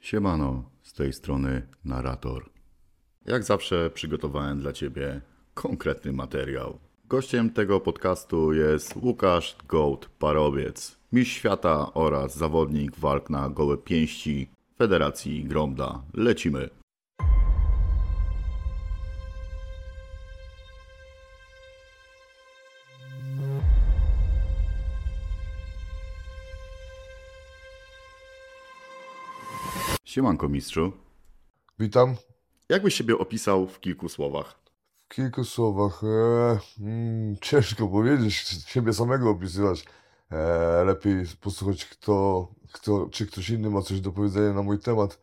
Siemano, z tej strony narrator. Jak zawsze przygotowałem dla Ciebie konkretny materiał. Gościem tego podcastu jest Łukasz Gołd Parowiec, mistrz świata oraz zawodnik walk na gołe pięści Federacji Gromda. Lecimy! Siemanko mistrzu. Witam. Jak byś siebie opisał w kilku słowach? W kilku słowach. E, mm, ciężko powiedzieć, siebie samego opisywać. E, lepiej posłuchać, kto, kto, czy ktoś inny ma coś do powiedzenia na mój temat.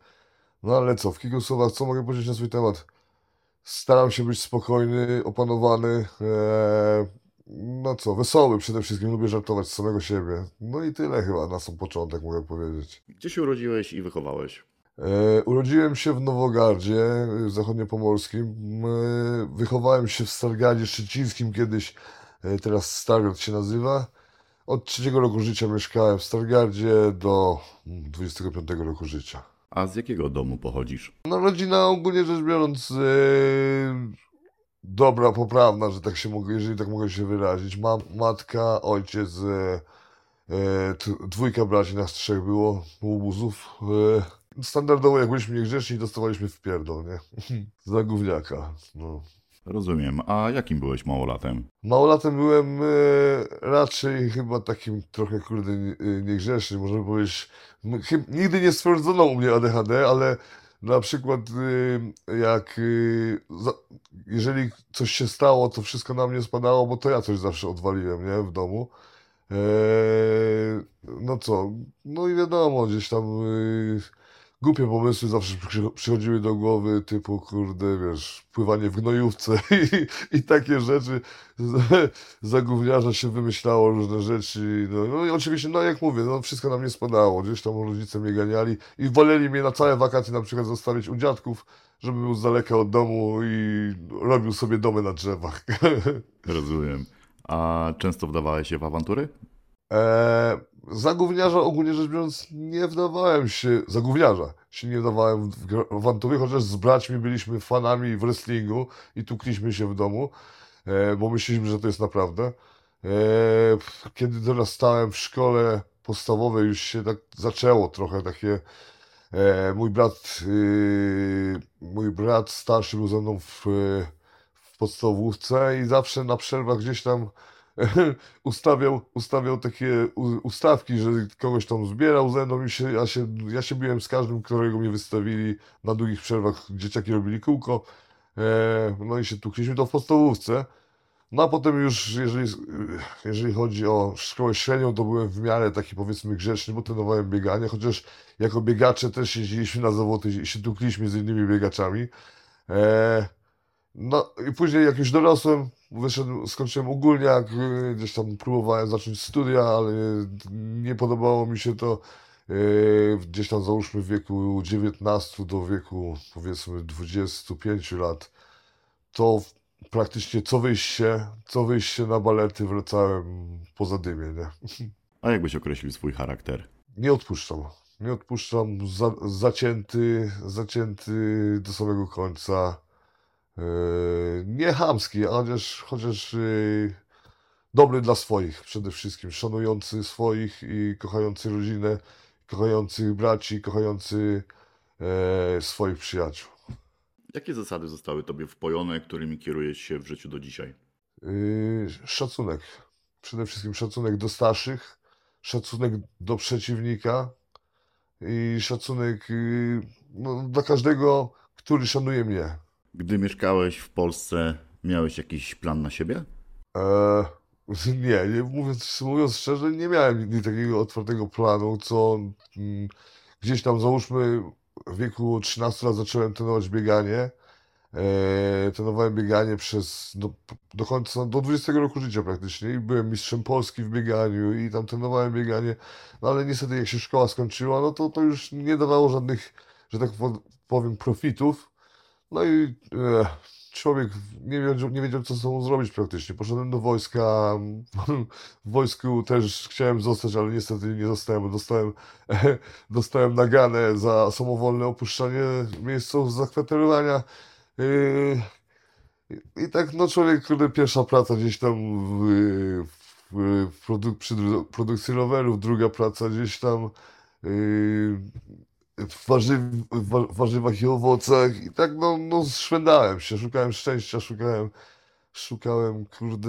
No ale co, w kilku słowach, co mogę powiedzieć na swój temat? Staram się być spokojny, opanowany. E, no co, wesoły przede wszystkim, lubię żartować z samego siebie. No i tyle chyba na sam początek mogę powiedzieć. Gdzie się urodziłeś i wychowałeś? E, urodziłem się w Nowogardzie e, zachodniopomorskim. E, wychowałem się w Stargardzie Szczecińskim kiedyś, teraz Stargard się nazywa. Od trzeciego roku życia mieszkałem w Stargardzie do mm, 25 roku życia. A z jakiego domu pochodzisz? No rodzina ogólnie rzecz biorąc e, dobra, poprawna, że tak się mogę, jeżeli tak mogę się wyrazić. Mam matka, ojciec, t- dwójka braci, nas trzech było, łobuzów. E, standardowo jak byliśmy niegrzeczni, dostawaliśmy w pierdol, nie? Za gówniaka, no. Rozumiem. A jakim byłeś małolatem? Małolatem byłem e, raczej chyba takim trochę, kurde, e, niegrzecznym, można powiedzieć. Nigdy nie stwierdzono u mnie ADHD, ale na przykład e, jak, e, jeżeli coś się stało, to wszystko na mnie spadało, bo to ja coś zawsze odwaliłem, nie, w domu. E, no co, no i wiadomo, gdzieś tam głupie pomysły zawsze przy, przychodziły do głowy, typu, kurde, wiesz, pływanie w gnojówce i, i takie rzeczy. Za gówniarza się wymyślało różne rzeczy. No, no i oczywiście, no jak mówię, no wszystko na mnie spadało. Gdzieś tam rodzice mnie ganiali i woleli mnie na całe wakacje na przykład zostawić u dziadków, żeby był z daleka od domu i robił sobie domy na drzewach. Rozumiem. A często wdawałeś się w awantury? E, za gówniarza ogólnie rzecz biorąc nie wdawałem się, za gówniarza się nie wdawałem w awantury, chociaż z braćmi byliśmy fanami w wrestlingu i tukliśmy się w domu, e, bo myśleliśmy, że to jest naprawdę. E, kiedy dorastałem w szkole podstawowej już się tak zaczęło trochę takie, e, mój brat, y, mój brat starszy był ze mną w, w podstawówce i zawsze na przerwach gdzieś tam ustawiał, ustawiał takie ustawki, że kogoś tam zbierał ze mną i się, ja, się, ja się biłem z każdym, którego mnie wystawili na długich przerwach, dzieciaki robili kółko, e, no i się tukliśmy to w podstawówce. No a potem już, jeżeli, jeżeli chodzi o szkołę średnią, to byłem w miarę taki powiedzmy grzeczny, bo trenowałem bieganie, chociaż jako biegacze też jeździliśmy na zawody i się tukliśmy z innymi biegaczami. E, no i później jak już dorosłem, wyszedłem, skończyłem ogólniak, y, gdzieś tam próbowałem zacząć studia, ale nie podobało mi się to. y, Gdzieś tam załóżmy w wieku 19 do wieku powiedzmy 25 lat, to praktycznie co wyjście, co wyjście na balety wracałem po zadymie, nie? A jak byś określił swój charakter? Nie odpuszczam. Nie odpuszczam. Za, zacięty, zacięty do samego końca. Nie chamski, chociaż, chociaż yy, dobry dla swoich przede wszystkim. Szanujący swoich i kochający rodzinę, kochający braci, kochający e, swoich przyjaciół. Jakie zasady zostały tobie wpojone, którymi kierujesz się w życiu do dzisiaj? Yy, szacunek. Przede wszystkim szacunek do starszych, szacunek do przeciwnika i szacunek yy, no, dla każdego, który szanuje mnie. Gdy mieszkałeś w Polsce, miałeś jakiś plan na siebie? E, nie, nie mówiąc, mówiąc szczerze, nie miałem nigdy takiego otwartego planu, co mm, gdzieś tam załóżmy w wieku 13 lat zacząłem trenować bieganie. E, trenowałem bieganie przez do, do końca, do 20 roku życia praktycznie byłem mistrzem Polski w bieganiu i tam trenowałem bieganie, no ale niestety jak się szkoła skończyła, no to to już nie dawało żadnych, że tak po- powiem, profitów. No i e, człowiek nie wiedział, nie wiedział, co z sobą zrobić praktycznie. Poszedłem do wojska. W wojsku też chciałem zostać, ale niestety nie zostałem, dostałem, dostałem naganę za samowolne opuszczanie miejsców zakwaterowania. Yy, I tak, no człowiek, kurde, pierwsza praca gdzieś tam w, w, w przy produkcji rowerów, druga praca gdzieś tam yy, w, warzyw, w wa- warzywach i owocach i tak no, no szwendałem się, szukałem szczęścia, szukałem, szukałem, kurde,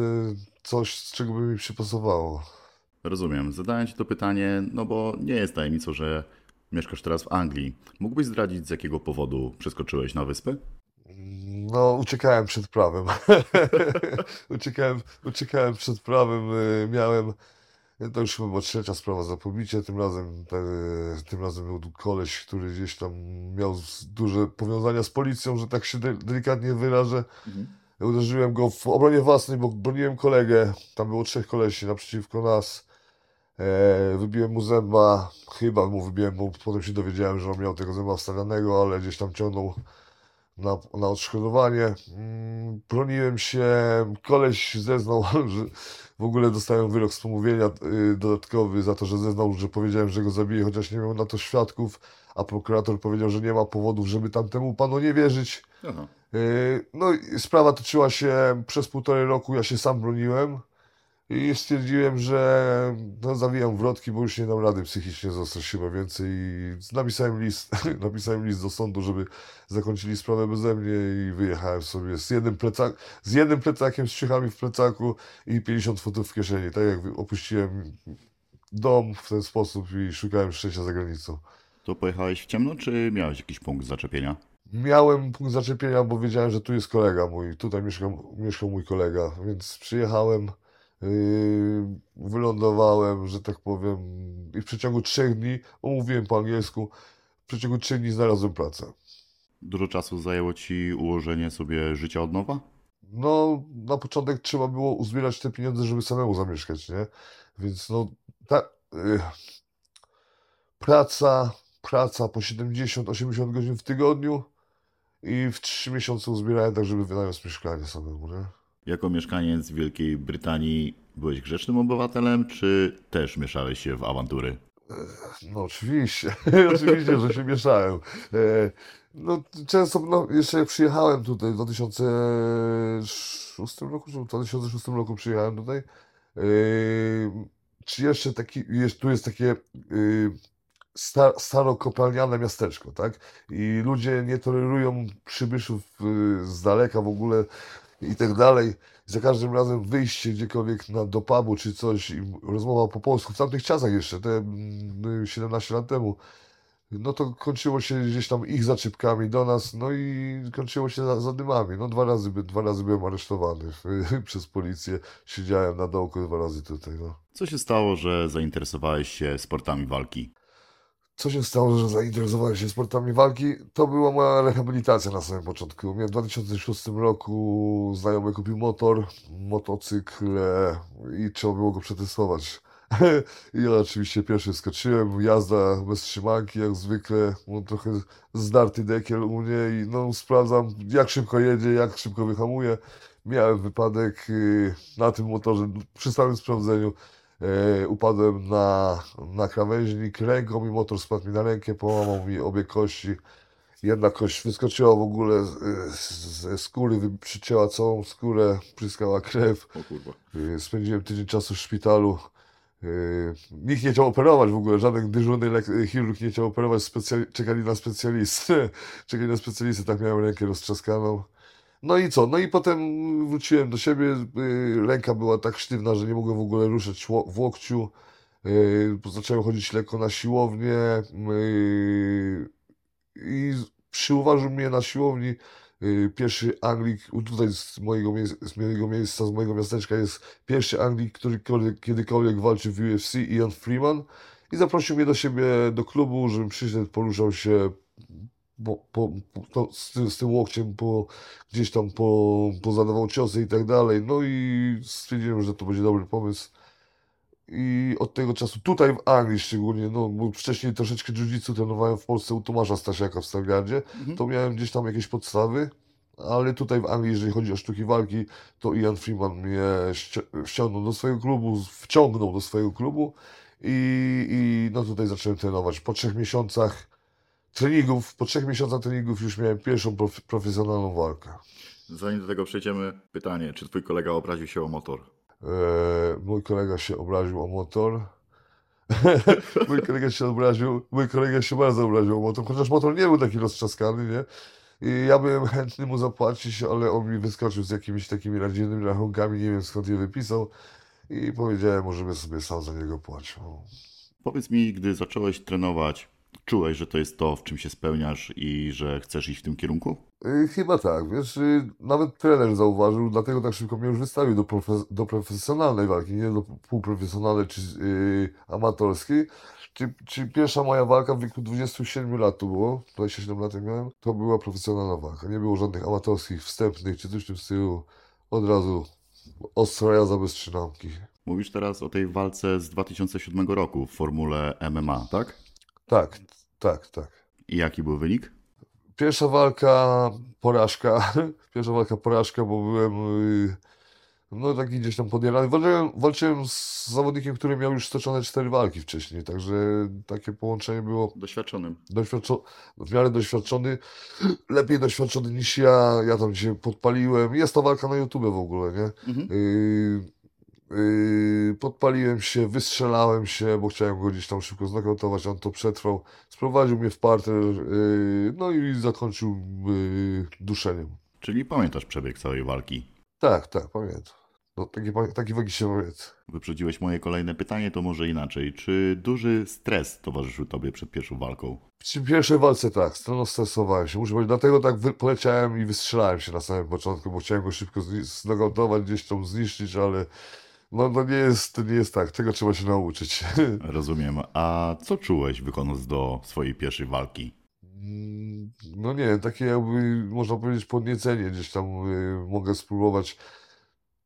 coś, z czego by mi przypasowało. Rozumiem. Zadałem Ci to pytanie, no bo nie jest tajemnicą, że mieszkasz teraz w Anglii. Mógłbyś zdradzić, z jakiego powodu przeskoczyłeś na wyspę? No, uciekałem przed prawem. Uciekałem, uciekałem przed prawem. y, Miałem, to już chyba trzecia sprawa za pobicie. Tym razem, te- tym razem był koleś, który gdzieś tam miał duże powiązania z policją, że tak się de- delikatnie wyrażę. Uderzyłem go w obronie własnej, bo broniłem kolegę. Tam było trzech kolesi naprzeciwko nas. E, wybiłem mu zęba, chyba mu wybiłem, bo potem się dowiedziałem, że on miał tego zęba wstawionego, ale gdzieś tam ciągnął na, na odszkodowanie. Mm, broniłem się, koleś zeznał, że w ogóle dostałem wyrok z pomówienia y, dodatkowy za to, że zeznał, że powiedziałem, że go zabiję, chociaż nie miał na to świadków, a prokurator powiedział, że nie ma powodów, żeby tamtemu panu nie wierzyć. Aha. Yy, No i sprawa toczyła się przez półtorej roku, ja się sam broniłem i stwierdziłem, że no, zawijam wrotki, bo już nie dam rady psychicznie zostać chyba więcej i napisałem list, napisałem list do sądu, żeby zakończyli sprawę beze mnie i wyjechałem sobie z jednym, plecak, z jednym plecakiem, z ciuchami w plecaku i 50 funtów w kieszeni, tak jak opuściłem dom w ten sposób i szukałem szczęścia za granicą. To pojechałeś w ciemno, czy miałeś jakiś punkt zaczepienia? Miałem punkt zaczepienia, bo wiedziałem, że tu jest kolega mój, tutaj mieszkał, mieszkał mój kolega, więc przyjechałem, wylądowałem, że tak powiem, i w przeciągu trzech dni, omówiłem po angielsku, w przeciągu trzech dni znalazłem pracę. Dużo czasu zajęło Ci ułożenie sobie życia od nowa? No, na początek trzeba było uzbierać te pieniądze, żeby samemu zamieszkać, nie? Więc no, ta y, praca, praca po 70-80 godzin w tygodniu i w 3 miesiące uzbierałem tak, żeby wynająć mieszkanie samemu, nie? Jako mieszkaniec Wielkiej Brytanii byłeś grzecznym obywatelem, czy też mieszałeś się w awantury? No oczywiście, oczywiście, że się mieszałem. E, No często, no jeszcze jak przyjechałem tutaj w 2006 roku, czy w 2006 roku przyjechałem tutaj, e, czy jeszcze taki, tu jest takie e, sta, starokopalniane miasteczko, tak? I ludzie nie tolerują przybyszów e, z daleka w ogóle i tak dalej. Za każdym razem wyjście gdziekolwiek na, do pubu czy coś i rozmowa po polsku, w tamtych czasach jeszcze, te mm, 17 lat temu, no to kończyło się gdzieś tam ich zaczepkami do nas, no i kończyło się za- zadymami. No dwa razy, dwa razy byłem aresztowany przez policję, siedziałem na dołku dwa razy tutaj, no. Co się stało, że zainteresowałeś się sportami walki? Co się stało, że zainteresowałem się sportami walki? To była moja rehabilitacja na samym początku. Mnie w 2006 roku znajomy kupił motor, motocykl i trzeba było go przetestować. I ja oczywiście pierwszy skoczyłem, jazda bez trzymanki jak zwykle, no, trochę zdarty dekiel u mnie i no sprawdzam jak szybko jedzie, jak szybko wyhamuje. Miałem wypadek y, na tym motorze przy samym sprawdzeniu. E, upadłem na, na krawężnik ręką i motor spadł mi na rękę, połamał mi obie kości. Jedna kość wyskoczyła w ogóle z- ze skóry, przycięła całą skórę, pryskała krew. O kurwa. E, Spędziłem tydzień czasu w szpitalu. E, Nikt nie chciał operować w ogóle, żaden dyżurny chirurg nie chciał operować, czekali na specjalistę. Czekali na specjalistę, tak miałem rękę roztrzaskaną. No i co? No i potem wróciłem do siebie. y, Ręka była tak sztywna, że nie mogłem w ogóle ruszać w łokciu. Y, Zacząłem chodzić lekko na siłownię. y, I przyuważył mnie na siłowni y, pierwszy Anglik, tutaj z mojego, z mojego miejsca, z mojego miasteczka jest pierwszy Anglik, który kiedykolwiek walczył w UFC, Ian Freeman. I zaprosił mnie do siebie do klubu, żebym przyszedł, poruszał się po, po, po, z, tym- z tym łokciem po, gdzieś tam po, pozadawał ciosy i tak dalej. No i stwierdziłem, że to będzie dobry pomysł. I od tego czasu, tutaj w Anglii szczególnie, no bo wcześniej troszeczkę jiu-jitsu trenowałem w Polsce u Tomasza Stasiaka w Stargardzie, Mhm. to miałem gdzieś tam jakieś podstawy, ale tutaj w Anglii, jeżeli chodzi o sztuki walki, to Ian Freeman mnie ści- ściągnął do swojego klubu, wciągnął do swojego klubu i, i no tutaj zacząłem trenować. Po trzech miesiącach treningów, po trzech miesiącach treningów już miałem pierwszą prof- profesjonalną walkę. Zanim do tego przejdziemy, pytanie, czy twój kolega obraził się o motor? E, mój kolega się obraził o motor. mój kolega się obraził, mój kolega się bardzo obraził o motor, chociaż motor nie był taki roztrzaskany, nie? I ja byłem chętny mu zapłacić, ale on mi wyskoczył z jakimiś takimi rodzinnymi rachunkami, nie wiem skąd je wypisał i powiedziałem mu, żeby sobie sam za niego płacił. Powiedz mi, gdy zacząłeś trenować, czułeś, że to jest to, w czym się spełniasz i że chcesz iść w tym kierunku? Y, Chyba tak, wiesz, y, nawet trener zauważył, dlatego tak szybko mnie już wystawił do, profe- do profesjonalnej walki, nie do półprofesjonalnej czy y, amatorskiej. Czy, czy pierwsza moja walka w wieku 27 lat to było, 27 lat miałem, to była profesjonalna walka. Nie było żadnych amatorskich, wstępnych czy coś w tym stylu. Od razu ostra jazda bez trzynamki. Mówisz teraz o tej walce z 2007 roku w formule MMA, tak? Tak, tak, tak. I jaki był wynik? Pierwsza walka, porażka. Pierwsza walka, porażka, bo byłem y, no taki gdzieś tam podjarany. Walczyłem, walczyłem z zawodnikiem, który miał już stoczone cztery walki wcześniej, także takie połączenie było Doświadczonym. doświadczo- w miarę doświadczony, lepiej doświadczony niż ja. Ja tam się podpaliłem. Jest to walka na YouTube w ogóle, nie? Mhm. Yy, yy, podpaliłem się, wystrzelałem się, bo chciałem go gdzieś tam szybko znokautować, on to przetrwał, sprowadził mnie w parter, yy, no i zakończył yy, duszeniem. Czyli pamiętasz przebieg całej walki. Tak, tak, pamiętam. No, taki, pa- taki wagi się pamięta. Wyprzedziłeś moje kolejne pytanie, to może inaczej. Czy duży stres towarzyszył tobie przed pierwszą walką? Przy pierwszej walce tak, no stresowałem się, muszę powiedzieć, dlatego tak poleciałem i wystrzelałem się na samym początku, bo chciałem go szybko znokautować, gdzieś tam zniszczyć, ale no, no nie jest, to nie jest tak, tego trzeba się nauczyć. Rozumiem. A co czułeś wychodząc do swojej pierwszej walki? Mm, No nie takie jakby, można powiedzieć, podniecenie, gdzieś tam y, mogę spróbować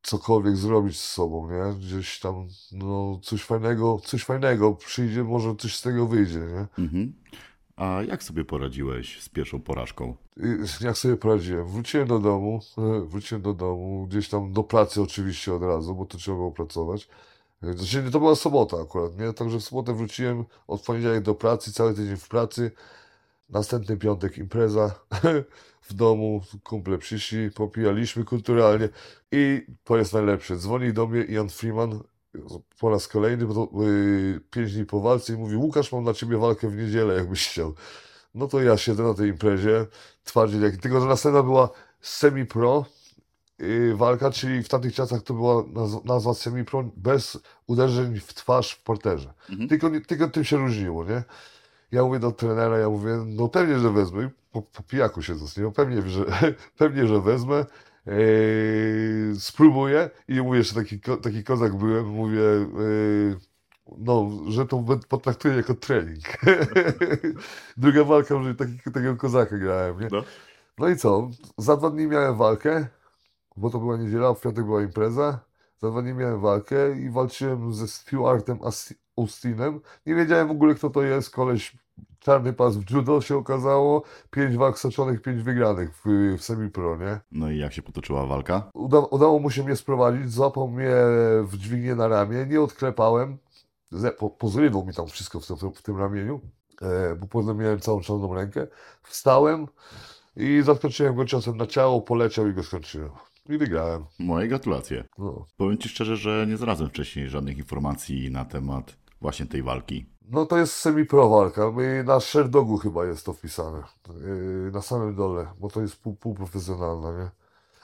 cokolwiek zrobić z sobą, nie? Gdzieś tam, no coś fajnego, coś fajnego przyjdzie, może coś z tego wyjdzie, nie? Mhm. A jak sobie poradziłeś z pierwszą porażką? I jak sobie poradziłem? Wróciłem do domu, wróciłem do domu, gdzieś tam do pracy oczywiście od razu, bo to trzeba było pracować. Znaczy, to była sobota akurat, nie? Także w sobotę wróciłem, od poniedziałek do pracy, cały tydzień w pracy. Następny piątek impreza w domu, kumple przyszli, popijaliśmy kulturalnie i to jest najlepsze. Dzwoni do mnie Ian Freeman po raz kolejny, bo to yy, pięć dni po walce i mówi Łukasz, mam dla ciebie walkę w niedzielę, jakbyś chciał. No to ja siedzę na tej imprezie, twardziej jak... Tylko, że następna była semi-pro yy, walka, czyli w tamtych czasach to była naz- nazwa semi-pro bez uderzeń w twarz w porterze. Mhm. Tylko, nie- tylko tym się różniło, nie? Ja mówię do trenera, ja mówię, no pewnie, że wezmę. Po, po pijaku siedząc, nie? No pewnie, że, pewnie, że wezmę. Eee, spróbuję i mówię, jeszcze taki, taki kozak byłem, mówię, eee, no, że to potraktuję jako trening. Druga walka, że taki, takiego kozaka grałem, nie? No. No i co? Za dwa dni miałem walkę, bo to była niedziela, w piątek była impreza. Za dwa dni miałem walkę i walczyłem ze Stewartem Asti- Austinem. Nie wiedziałem w ogóle, kto to jest. Koleś, czarny pas w judo się okazało. Pięć walk stoczonych, pięć wygranych w, w semi-pro, nie? No i jak się potoczyła walka? Uda, udało mu się mnie sprowadzić, złapał mnie w dźwignię na ramię, nie odklepałem. Po, pozrywał mi tam wszystko w, tym- w tym ramieniu, e, bo potem miałem całą czarną rękę. Wstałem i zaskoczyłem go ciosem na ciało, poleciał i go skończyłem. I wygrałem. Moje gratulacje. No. Powiem Ci szczerze, że nie znalazłem wcześniej żadnych informacji na temat właśnie tej walki. No to jest semi-pro walka. My, na Sherdogu chyba jest to wpisane. Yy, na samym dole, bo to jest pół, półprofesjonalna, nie?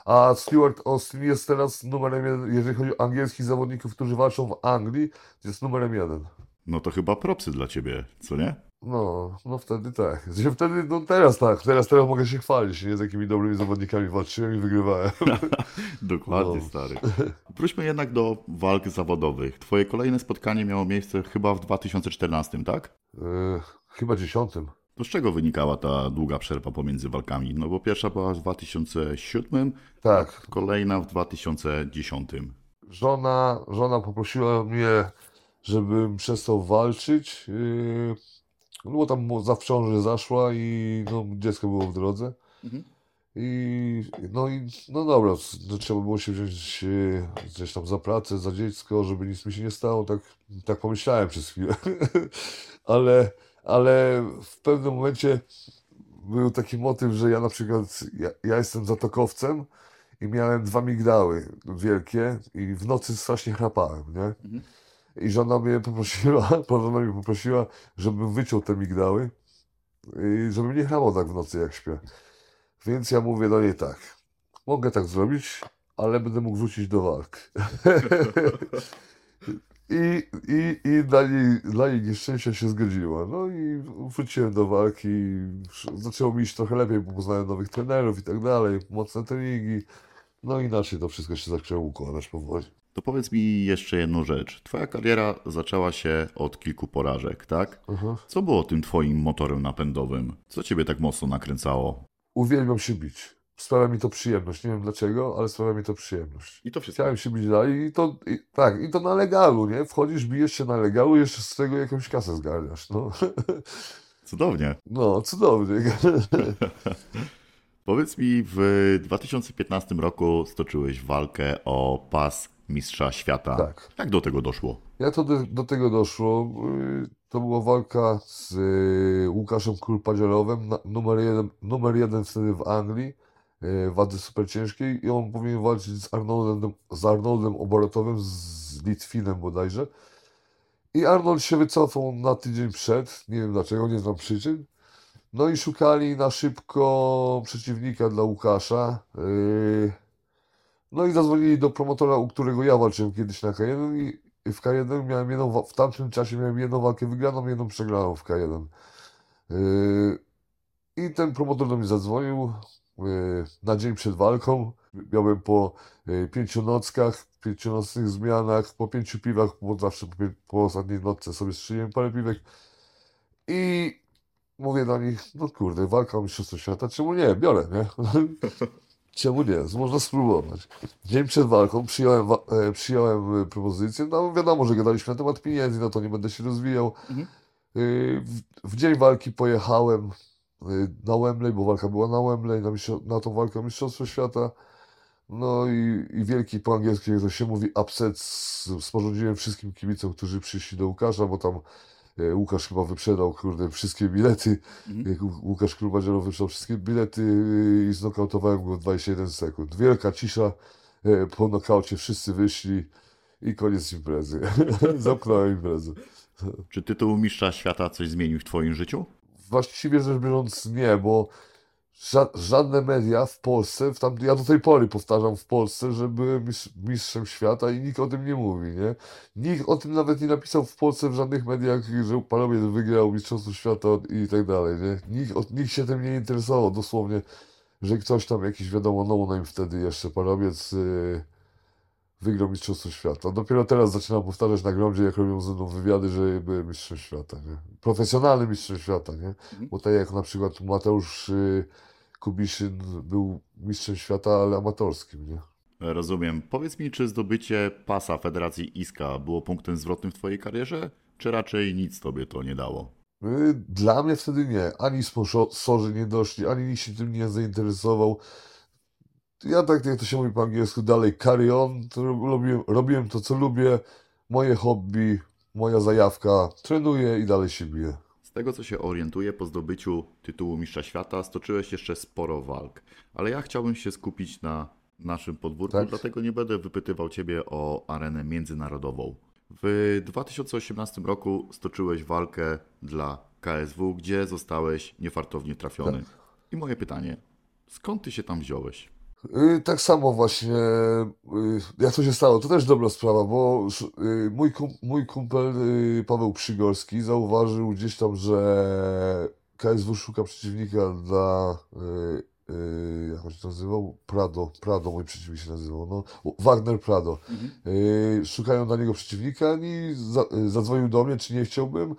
A Stuart Austin jest teraz numerem jeden, jeżeli chodzi o angielskich zawodników, którzy walczą w Anglii, jest numerem jeden. No to chyba propsy dla Ciebie, co nie? No, no wtedy tak. Znaczy Wtedy, no teraz tak, teraz, teraz mogę się chwalić, nie? Z jakimi dobrymi zawodnikami walczyłem i wygrywałem. Dokładnie, No. stary. Wróćmy jednak do walk zawodowych. Twoje kolejne spotkanie miało miejsce chyba w 2014, tak? Yy, chyba dziesiątym. To z czego wynikała ta długa przerwa pomiędzy walkami? No bo pierwsza była w 2007, Tak, kolejna w 2010. żona, żona poprosiła mnie, żebym przestał walczyć, yy, no bo tam mu za w ciąży zaszła i no, dziecko było w drodze. Mhm. I no i no dobra, no, trzeba było się wziąć e, gdzieś tam za pracę, za dziecko, żeby nic mi się nie stało, tak, tak pomyślałem przez chwilę. Ale, ale w pewnym momencie był taki motyw, że ja na przykład, ja, ja jestem zatokowcem i miałem dwa migdały wielkie i w nocy strasznie chrapałem, nie? I żona mnie poprosiła, żona mnie poprosiła, żebym wyciął te migdały i żebym nie chrapał tak w nocy jak śpię. Więc ja mówię do niej tak, mogę tak zrobić, ale będę mógł wrócić do walk. I, i, i dla, jej, dla nieszczęścia się zgodziła. No i wróciłem do walki. Zaczęło mi iść trochę lepiej, bo poznałem nowych trenerów i tak dalej, mocne treningi. No inaczej to wszystko się zaczęło układać powoli. To powiedz mi jeszcze jedną rzecz. Twoja kariera zaczęła się od kilku porażek, tak? Aha. Co było tym twoim motorem napędowym? Co ciebie tak mocno nakręcało? Uwielbiam się bić. Sprawia mi to przyjemność. Nie wiem dlaczego, ale sprawia mi to przyjemność. I to wszystko. Chciałem się bić dalej i to, i, tak, i to na legalu, nie? Wchodzisz, bijesz się na legalu i jeszcze z tego jakąś kasę zgarniasz, no. Cudownie. No, cudownie. Powiedz mi, w 2015 roku stoczyłeś walkę o pas mistrza świata. Tak. Jak do tego doszło? Jak to do, do tego doszło? Yy, To była walka z yy, Łukaszem Kurpadzielowem, na- numer jeden, numer jeden wtedy w Anglii, yy, wadze super ciężkiej i on powinien walczyć z Arnoldem, z Arnoldem Oborotowym, z Litwinem bodajże. I Arnold się wycofał na tydzień przed, nie wiem dlaczego, nie znam przyczyn. No i szukali na szybko przeciwnika dla Łukasza. Yy, no i zadzwonili do promotora, u którego ja walczyłem kiedyś na K1 i w K1 miałem jedną, w tamtym czasie miałem jedną walkę wygraną, jedną przegraną w K1. Yy, I ten promotor do mnie zadzwonił yy, na dzień przed walką. Miałem po yy, pięciu nockach, pięciu nocnych zmianach, po pięciu piwach, bo zawsze po, po ostatniej nocce sobie strzeliłem parę piwek. I mówię do nich, no kurde, walka o Mistrzostwo Świata, czemu nie, biorę, nie? Czemu nie? Można spróbować. Dzień przed walką przyjąłem, wa- e, przyjąłem e, propozycję. No wiadomo, że gadaliśmy na temat pieniędzy, no to nie będę się rozwijał. Mhm. E, W, w dzień walki pojechałem e, na Wembley, bo walka była na Wembley, na, na tą walkę o Mistrzostwo Świata. No i, i wielki po angielsku, jak to się mówi, upset sporządziłem wszystkim kibicom, którzy przyszli do Łukasza, bo tam Łukasz chyba wyprzedał, kurde, wszystkie bilety. Mhm. Łukasz Krubadzielov wyprzedał wszystkie bilety yy, i znokautowałem go w 21 sekund. Wielka cisza, e, po nokaucie wszyscy wyszli i koniec imprezy. Zamknąłem imprezę. Czy tytuł mistrza świata coś zmienił w twoim życiu? Właściwie rzecz biorąc nie, bo ża żadne media w Polsce, w tam, ja do tej pory powtarzam w Polsce, że byłem mistrz, mistrzem świata i nikt o tym nie mówi, nie? Nikt o tym nawet nie napisał w Polsce w żadnych mediach, że Parowiec wygrał Mistrzostwo Świata i tak dalej, nie? Nikt, o- nikt się tym nie interesował, dosłownie, że ktoś tam jakiś, wiadomo, no name wtedy jeszcze, Parowiec yy, wygrał Mistrzostwo Świata. Dopiero teraz zaczynam powtarzać na gromdzie, jak robią ze mną wywiady, że byłem mistrzem świata, nie? Profesjonalnym mistrzem świata, nie? Bo tak jak na przykład Mateusz y, Kubiszyn był mistrzem świata, ale amatorskim, nie? Rozumiem. Powiedz mi, czy zdobycie pasa Federacji Iska było punktem zwrotnym w twojej karierze, czy raczej nic tobie to nie dało? Y, Dla mnie wtedy nie. Ani sponsorzy nie doszli, ani nikt się tym nie zainteresował. Ja tak, jak to się mówi po angielsku, dalej carry on. To robiłem, robiłem to, co lubię. Moje hobby, moja zajawka. Trenuję i dalej się biję. Z tego co się orientuję, po zdobyciu tytułu mistrza świata stoczyłeś jeszcze sporo walk, ale ja chciałbym się skupić na naszym podwórku, Tak. dlatego nie będę wypytywał Ciebie o arenę międzynarodową. W 2018 roku stoczyłeś walkę dla KSW, gdzie zostałeś niefartownie trafiony. Tak. I moje pytanie, skąd Ty się tam wziąłeś? Y, Tak samo właśnie, y, jak to się stało, to też dobra sprawa, bo y, mój, kum, mój kumpel Paweł Przygorski zauważył gdzieś tam, że KSW szuka przeciwnika dla, y, y, jak on się nazywał? Prado, Prado mój przeciwnik się nazywał, no, Wagner Prado. Y, Szukają dla niego przeciwnika i za, y, zadzwonił do mnie, czy nie chciałbym.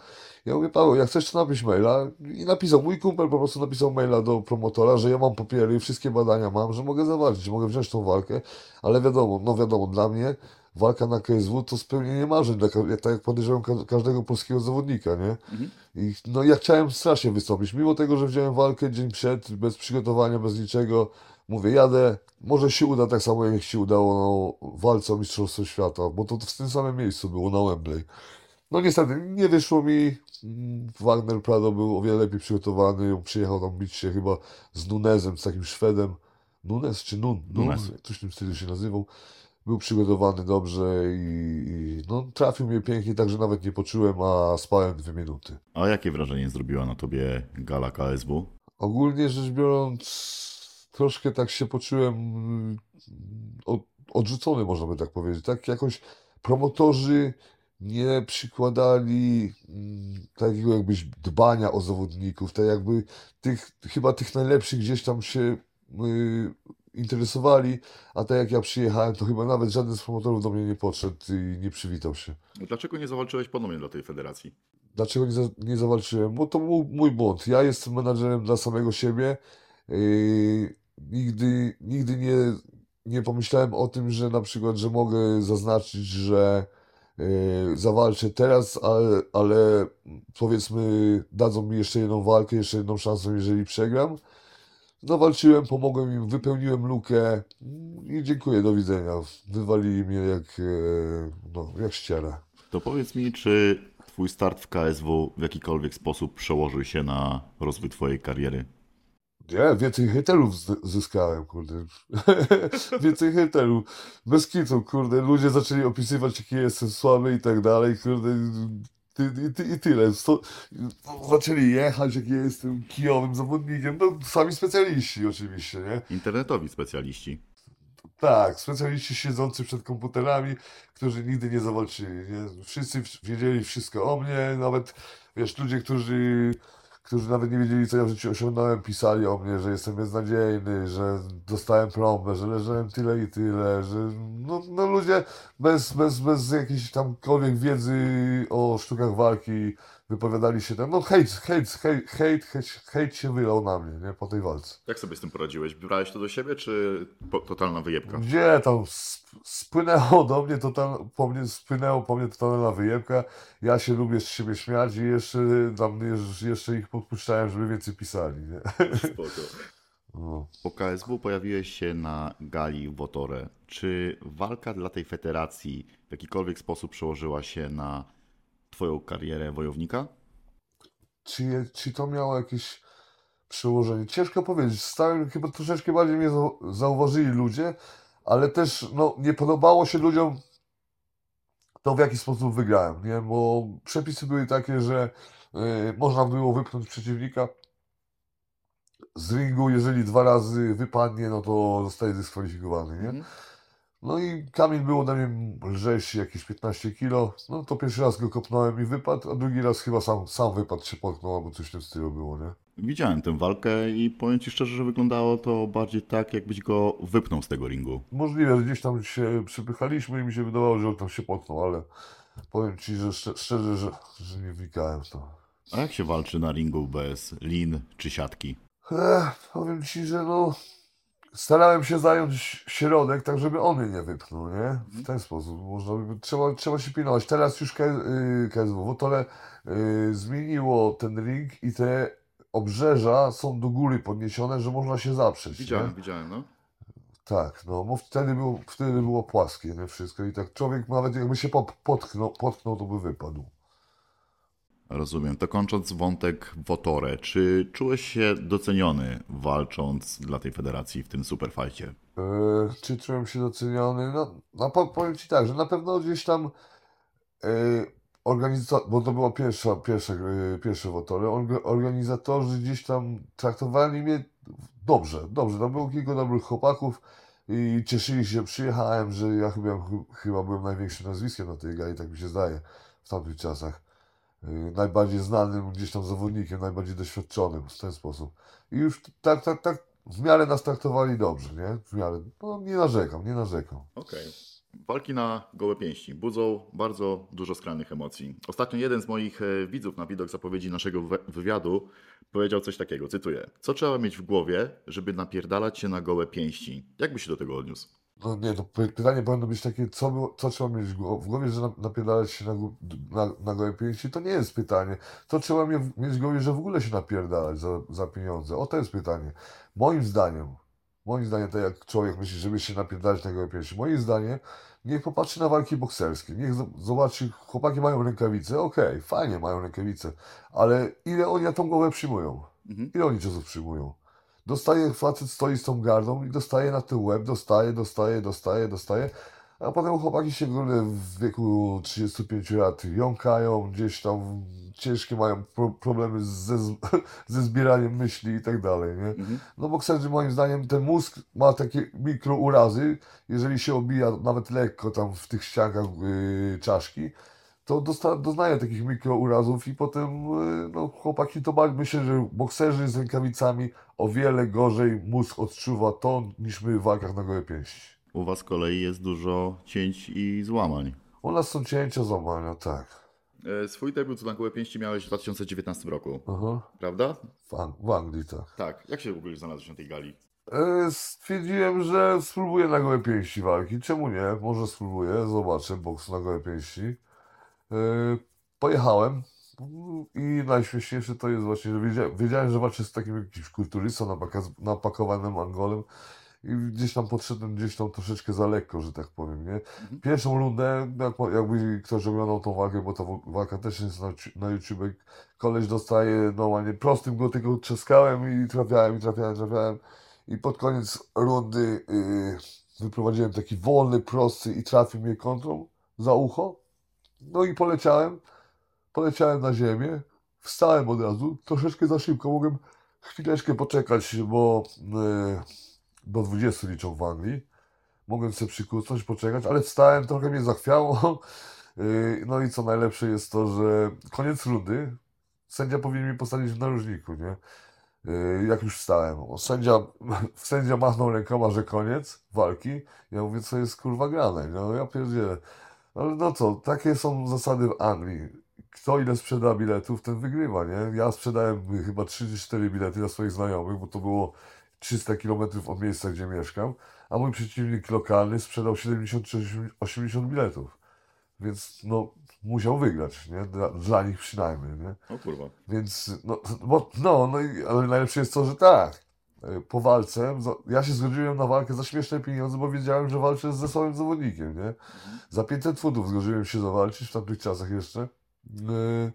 Ja mówię, Paweł, jak chcesz, to napisz maila. I napisał, mój kumpel po prostu napisał maila do promotora, że ja mam papiery, wszystkie badania mam, że mogę zawalczyć, mogę wziąć tą walkę, ale wiadomo, no wiadomo, dla mnie walka na KSW to spełnienie marzeń, dla, tak jak podejrzewam ka każdego polskiego zawodnika, nie? Mhm. I no ja chciałem strasznie wystąpić, mimo tego, że wziąłem walkę dzień przed, bez przygotowania, bez niczego. Mówię, jadę, może się uda tak samo jak się udało no, walce o Mistrzostwo Świata, bo to w tym samym miejscu było, na Wembley. No niestety, nie wyszło mi. Mm, Wagner Prado był o wiele lepiej przygotowany, przyjechał tam bić się chyba z Nunezem, z takim Szwedem. Nunes czy Nun? Nun, Nunes. coś w tym stylu się nazywał. Był przygotowany dobrze i, i no, trafił mnie pięknie, także nawet nie poczułem, a spałem dwie minuty. A jakie wrażenie zrobiła na tobie gala KSW? Ogólnie rzecz biorąc, troszkę tak się poczułem mm, od, odrzucony, można by tak powiedzieć. Tak jakoś promotorzy nie przykładali mm, takiego jakbyś dbania o zawodników, tak jakby tych, chyba tych najlepszych gdzieś tam się y, interesowali, a tak jak ja przyjechałem, to chyba nawet żaden z promotorów do mnie nie podszedł i nie przywitał się. Dlaczego nie zawalczyłeś ponownie dla tej federacji? Dlaczego nie, za, nie zawalczyłem? Bo to był mój błąd. Ja jestem menadżerem dla samego siebie. Yy, nigdy, nigdy nie, nie pomyślałem o tym, że na przykład, że mogę zaznaczyć, że yy, zawalczę teraz, ale, ale powiedzmy dadzą mi jeszcze jedną walkę, jeszcze jedną szansę, jeżeli przegram. Zawalczyłem, pomogłem im, wypełniłem lukę i dziękuję, do widzenia. Wywalili mnie jak, yy, no, jak ścierę. To powiedz mi, czy twój start w KSW w jakikolwiek sposób przełożył się na rozwój twojej kariery? Nie, więcej hejterów zyskałem, kurde. więcej hejterów. Bez kitu, kurde. Ludzie zaczęli opisywać, jaki jestem słaby i tak dalej, kurde. I, ty, I tyle. Sto, zaczęli jechać, jaki ja jestem kijowym zawodnikiem. No, sami specjaliści oczywiście, nie? Internetowi specjaliści. Tak, specjaliści siedzący przed komputerami, którzy nigdy nie zawalczyli. Nie? Wszyscy wiedzieli wszystko o mnie, nawet wiesz, ludzie, którzy, którzy nawet nie wiedzieli, co ja w życiu osiągnąłem, pisali o mnie, że jestem beznadziejny, że dostałem plombę, że leżałem tyle i tyle, że no, no ludzie bez, bez, bez jakiejś tamkolwiek wiedzy o sztukach walki wypowiadali się tam, no hejt, hejt, hejt, hejt, hejt, hejt się wylał na mnie, nie, po tej walce. Jak sobie z tym poradziłeś? Brałeś to do siebie, czy po, totalna wyjebka? Gdzie tam sp- spłynęło do mnie, total, po mnie spłynęło po mnie totalna wyjebka. Ja się lubię z siebie śmiać i jeszcze tam jeszcze, jeszcze ich podpuszczałem, żeby więcej pisali. Nie? Spoko. No. Po KSW pojawiłeś się na gali w Wotore. Czy walka dla tej federacji w jakikolwiek sposób przełożyła się na twoją karierę wojownika? Czy, czy to miało jakieś przełożenie? Ciężko powiedzieć. Stałem, chyba troszeczkę bardziej mnie zau- zauważyli ludzie, ale też no, nie podobało się ludziom to, w jaki sposób wygrałem, nie? Bo przepisy były takie, że y, można było wypchnąć przeciwnika z ringu, jeżeli dwa razy wypadnie, no to zostaje dyskwalifikowany, nie? Mhm. No i Kamil był ode mnie lżejszy, jakieś 15 kilo. No to pierwszy raz go kopnąłem i wypadł, a drugi raz chyba sam, sam wypadł, się potknął, albo coś w tym stylu było, nie? Widziałem tę walkę i powiem ci szczerze, że wyglądało to bardziej tak, jakbyś go wypnął z tego ringu. Możliwe, że gdzieś tam się przypychaliśmy i mi się wydawało, że on tam się potknął, ale powiem Ci, że szcze- szczerze, że, że nie wnikałem w to. A jak się walczy na ringu bez lin czy siatki? Ech, powiem Ci, że no starałem się zająć środek, tak żeby on mnie nie wypchnął, nie? W ten sposób można by, trzeba, trzeba się pilnować. Teraz już K- y, KSW Wotole y, zmieniło ten ring i te obrzeża są do góry podniesione, że można się zaprzeć, nie? Widziałem, widziałem, no. Tak, no bo wtedy było, wtedy było płaskie, nie wszystko i tak człowiek nawet jakby się potknął, potknął, to by wypadł. Rozumiem. To kończąc wątek Wotore, czy czułeś się doceniony walcząc dla tej federacji w tym superfajcie? E, czy czułem się doceniony? No, no po- powiem Ci tak, że na pewno gdzieś tam e, organizator, bo to była pierwsza, pierwsze, e, pierwsze wotory, orga- organizatorzy gdzieś tam traktowali mnie dobrze, dobrze, tam było kilku dobrych chłopaków i cieszyli się, przyjechałem, że ja chyba, chyba byłem największym nazwiskiem na tej gali, tak mi się zdaje, w tamtych czasach. E, Najbardziej znanym gdzieś tam zawodnikiem, najbardziej doświadczonym w ten sposób. I już tak, tak, tak w miarę nas traktowali dobrze, nie? W miarę. No nie narzekam, nie narzekam. Okej. Walki na gołe pięści budzą bardzo dużo skrajnych emocji. Ostatnio jeden z moich e, widzów na widok zapowiedzi naszego wy- wywiadu powiedział coś takiego, cytuję. Co trzeba mieć w głowie, żeby napierdalać się na gołe pięści? Jak by się do tego odniósł? No nie, to py- pytanie powinno być takie, co, było, co trzeba mieć w gło- w głowie, że na- napierdalać się na, na, na gołe pięści? To nie jest pytanie. To trzeba mie- mieć w głowie, że w ogóle się napierdalać za, za pieniądze. O, to jest pytanie. Moim zdaniem, moim zdaniem, tak jak człowiek myśli, żeby się napierdalać na gołe pięści, moim zdaniem, niech popatrzy na walki bokserskie, niech zobaczy, chłopaki mają rękawice, okej, fajnie mają rękawice, ale ile oni na tą głowę przyjmują? Mhm. Ile oni ciosów przyjmują? Dostaje facet, stoi z tą gardą i dostaje na tył łeb, dostaje, dostaje, dostaje, dostaje, a potem chłopaki się w ogóle w wieku 35 lat jąkają, gdzieś tam ciężkie mają pro problemy ze, ze zbieraniem myśli i tak dalej, nie? Mhm. No bokserzy moim zdaniem ten mózg ma takie mikrourazy, jeżeli się obija nawet lekko tam w tych ściankach yy, czaszki, to dosta, doznaje takich mikrourazów i potem yy, no, chłopaki to ba- myślę, że bokserzy z rękawicami o wiele gorzej mózg odczuwa to niż my w walkach na gołe pięści. U was z kolei jest dużo cięć i złamań. U nas są cięcia, złamania, tak. E, Swój debiut na gołe pięści miałeś w 2019 roku, Aha. prawda? W, Ang- w Anglii, tak. Tak. Jak się w ogóle znalazłeś na tej gali? E, Stwierdziłem, że spróbuję na gołe pięści walki. Czemu nie? Może spróbuję, zobaczę boks na gołe pięści. E, Pojechałem i najśmieszniejsze to jest właśnie, że wiedziałem, wiedziałem że walczę z takim jakimś kulturystą napakowanym Angolem i gdzieś tam podszedłem gdzieś tam troszeczkę za lekko, że tak powiem, nie? Pierwszą rundę, jak, jakby ktoś oglądał tą walkę, bo ta wa- walka też jest na, na YouTube, koleś dostaje normalnie prostym go tylko trzaskałem i trafiałem, i trafiałem, trafiałem. I pod koniec rundy yy, wyprowadziłem taki wolny, prosty i trafił mnie kontrą za ucho. No i poleciałem. Poleciałem na ziemię. Wstałem od razu. Troszeczkę za szybko. Mogłem chwileczkę poczekać, bo yy, do 20 liczą w Anglii. Mogłem sobie przykucnąć, poczekać, ale wstałem, trochę mnie zachwiało. Yy, No i co najlepsze jest to, że koniec rundy. Sędzia powinien mnie postawić w narożniku, nie? Yy, jak już wstałem. Sędzia, sędzia machnął rękoma, że koniec walki. Ja mówię, co jest kurwa grane, no ja pierdzielę. Ale no co, takie są zasady w Anglii. Kto ile sprzeda biletów, ten wygrywa, nie? Ja sprzedałem chyba 3-4 bilety dla swoich znajomych, bo to było 300 km od miejsca, gdzie mieszkam, a mój przeciwnik lokalny sprzedał 70 czy 80 biletów. Więc no, musiał wygrać, nie? Dla, dla nich przynajmniej, nie? O kurwa. Więc, no, bo, no, no ale najlepsze jest to, że tak. E, Po walce, ja się zgodziłem na walkę za śmieszne pieniądze, bo wiedziałem, że walczę ze swoim zawodnikiem, nie? Za 500 funtów zgodziłem się zawalczyć w tamtych czasach jeszcze. Yy,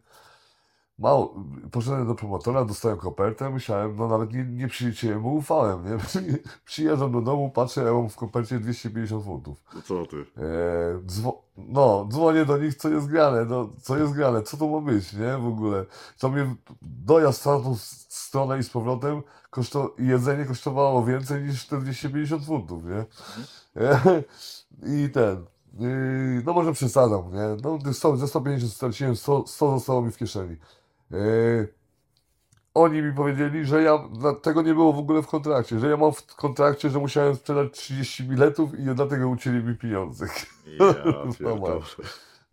Mało, poszedłem do promotora, dostałem kopertę, myślałem, no nawet nie, nie mu, ufałem, nie? Przyjeżdżam do domu, patrzę, ja mam w kopercie 250 funtów. To co ty? Eee, dzwo- no, dzwonię do nich, co jest grane, no, co jest grane, co to ma być, nie, w ogóle. To mnie dojazd w tamtą s- stronę i z powrotem, koszto- jedzenie kosztowało więcej niż te 250 funtów, nie. Eee, I ten, no może przesadzam, nie, no ze 150 straciłem, 100, 100 zostało mi w kieszeni. Eee, oni mi powiedzieli, że ja, tego nie było w ogóle w kontrakcie, że ja mam w kontrakcie, że musiałem sprzedać 30 biletów i dlatego ucięli mi pieniądze. Ja pierdolę.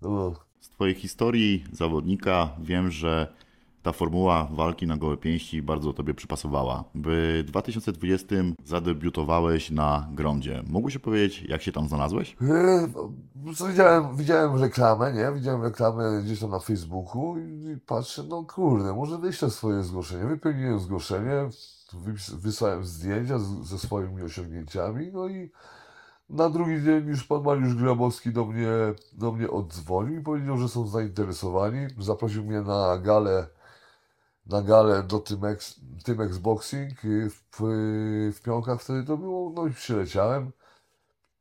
No, Z twojej historii zawodnika wiem, że ta formuła walki na gołe pięści bardzo tobie przypasowała. W 2020 zadebiutowałeś na Grondzie. Mógłbyś opowiedzieć, jak się tam znalazłeś? Eee, no, widziałem, widziałem reklamę, nie? Widziałem reklamę gdzieś tam na Facebooku i, patrzę, no kurde, może wyślę swoje zgłoszenie. Wypełniłem zgłoszenie, wys- wysłałem zdjęcia ze swoimi osiągnięciami, no i na drugi dzień już pan Mariusz Grabowski do mnie, do mnie oddzwonił i powiedział, że są zainteresowani. Zaprosił mnie na galę, na galę do Tymex, Tymex Boxing y, w, w Pionkach wtedy to było, no i przyleciałem.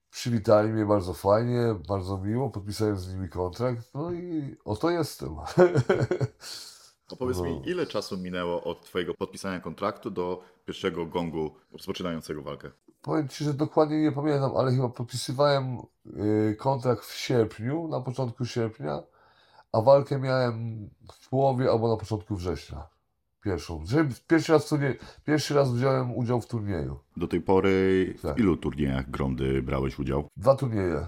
Przywitali mnie bardzo fajnie, bardzo miło, podpisałem z nimi kontrakt, no i oto jestem. Opowiedz No. mi, ile czasu minęło od twojego podpisania kontraktu do pierwszego gongu rozpoczynającego walkę? Powiem Ci, że dokładnie nie pamiętam, ale chyba podpisywałem y, kontrakt w sierpniu, na początku sierpnia, a walkę miałem w połowie albo na początku września. Pierwszą. Pierwszy raz, w turnie, pierwszy raz wziąłem udział w turnieju. Do tej pory w Tak. ilu turniejach Grondy brałeś udział? Dwa turnieje.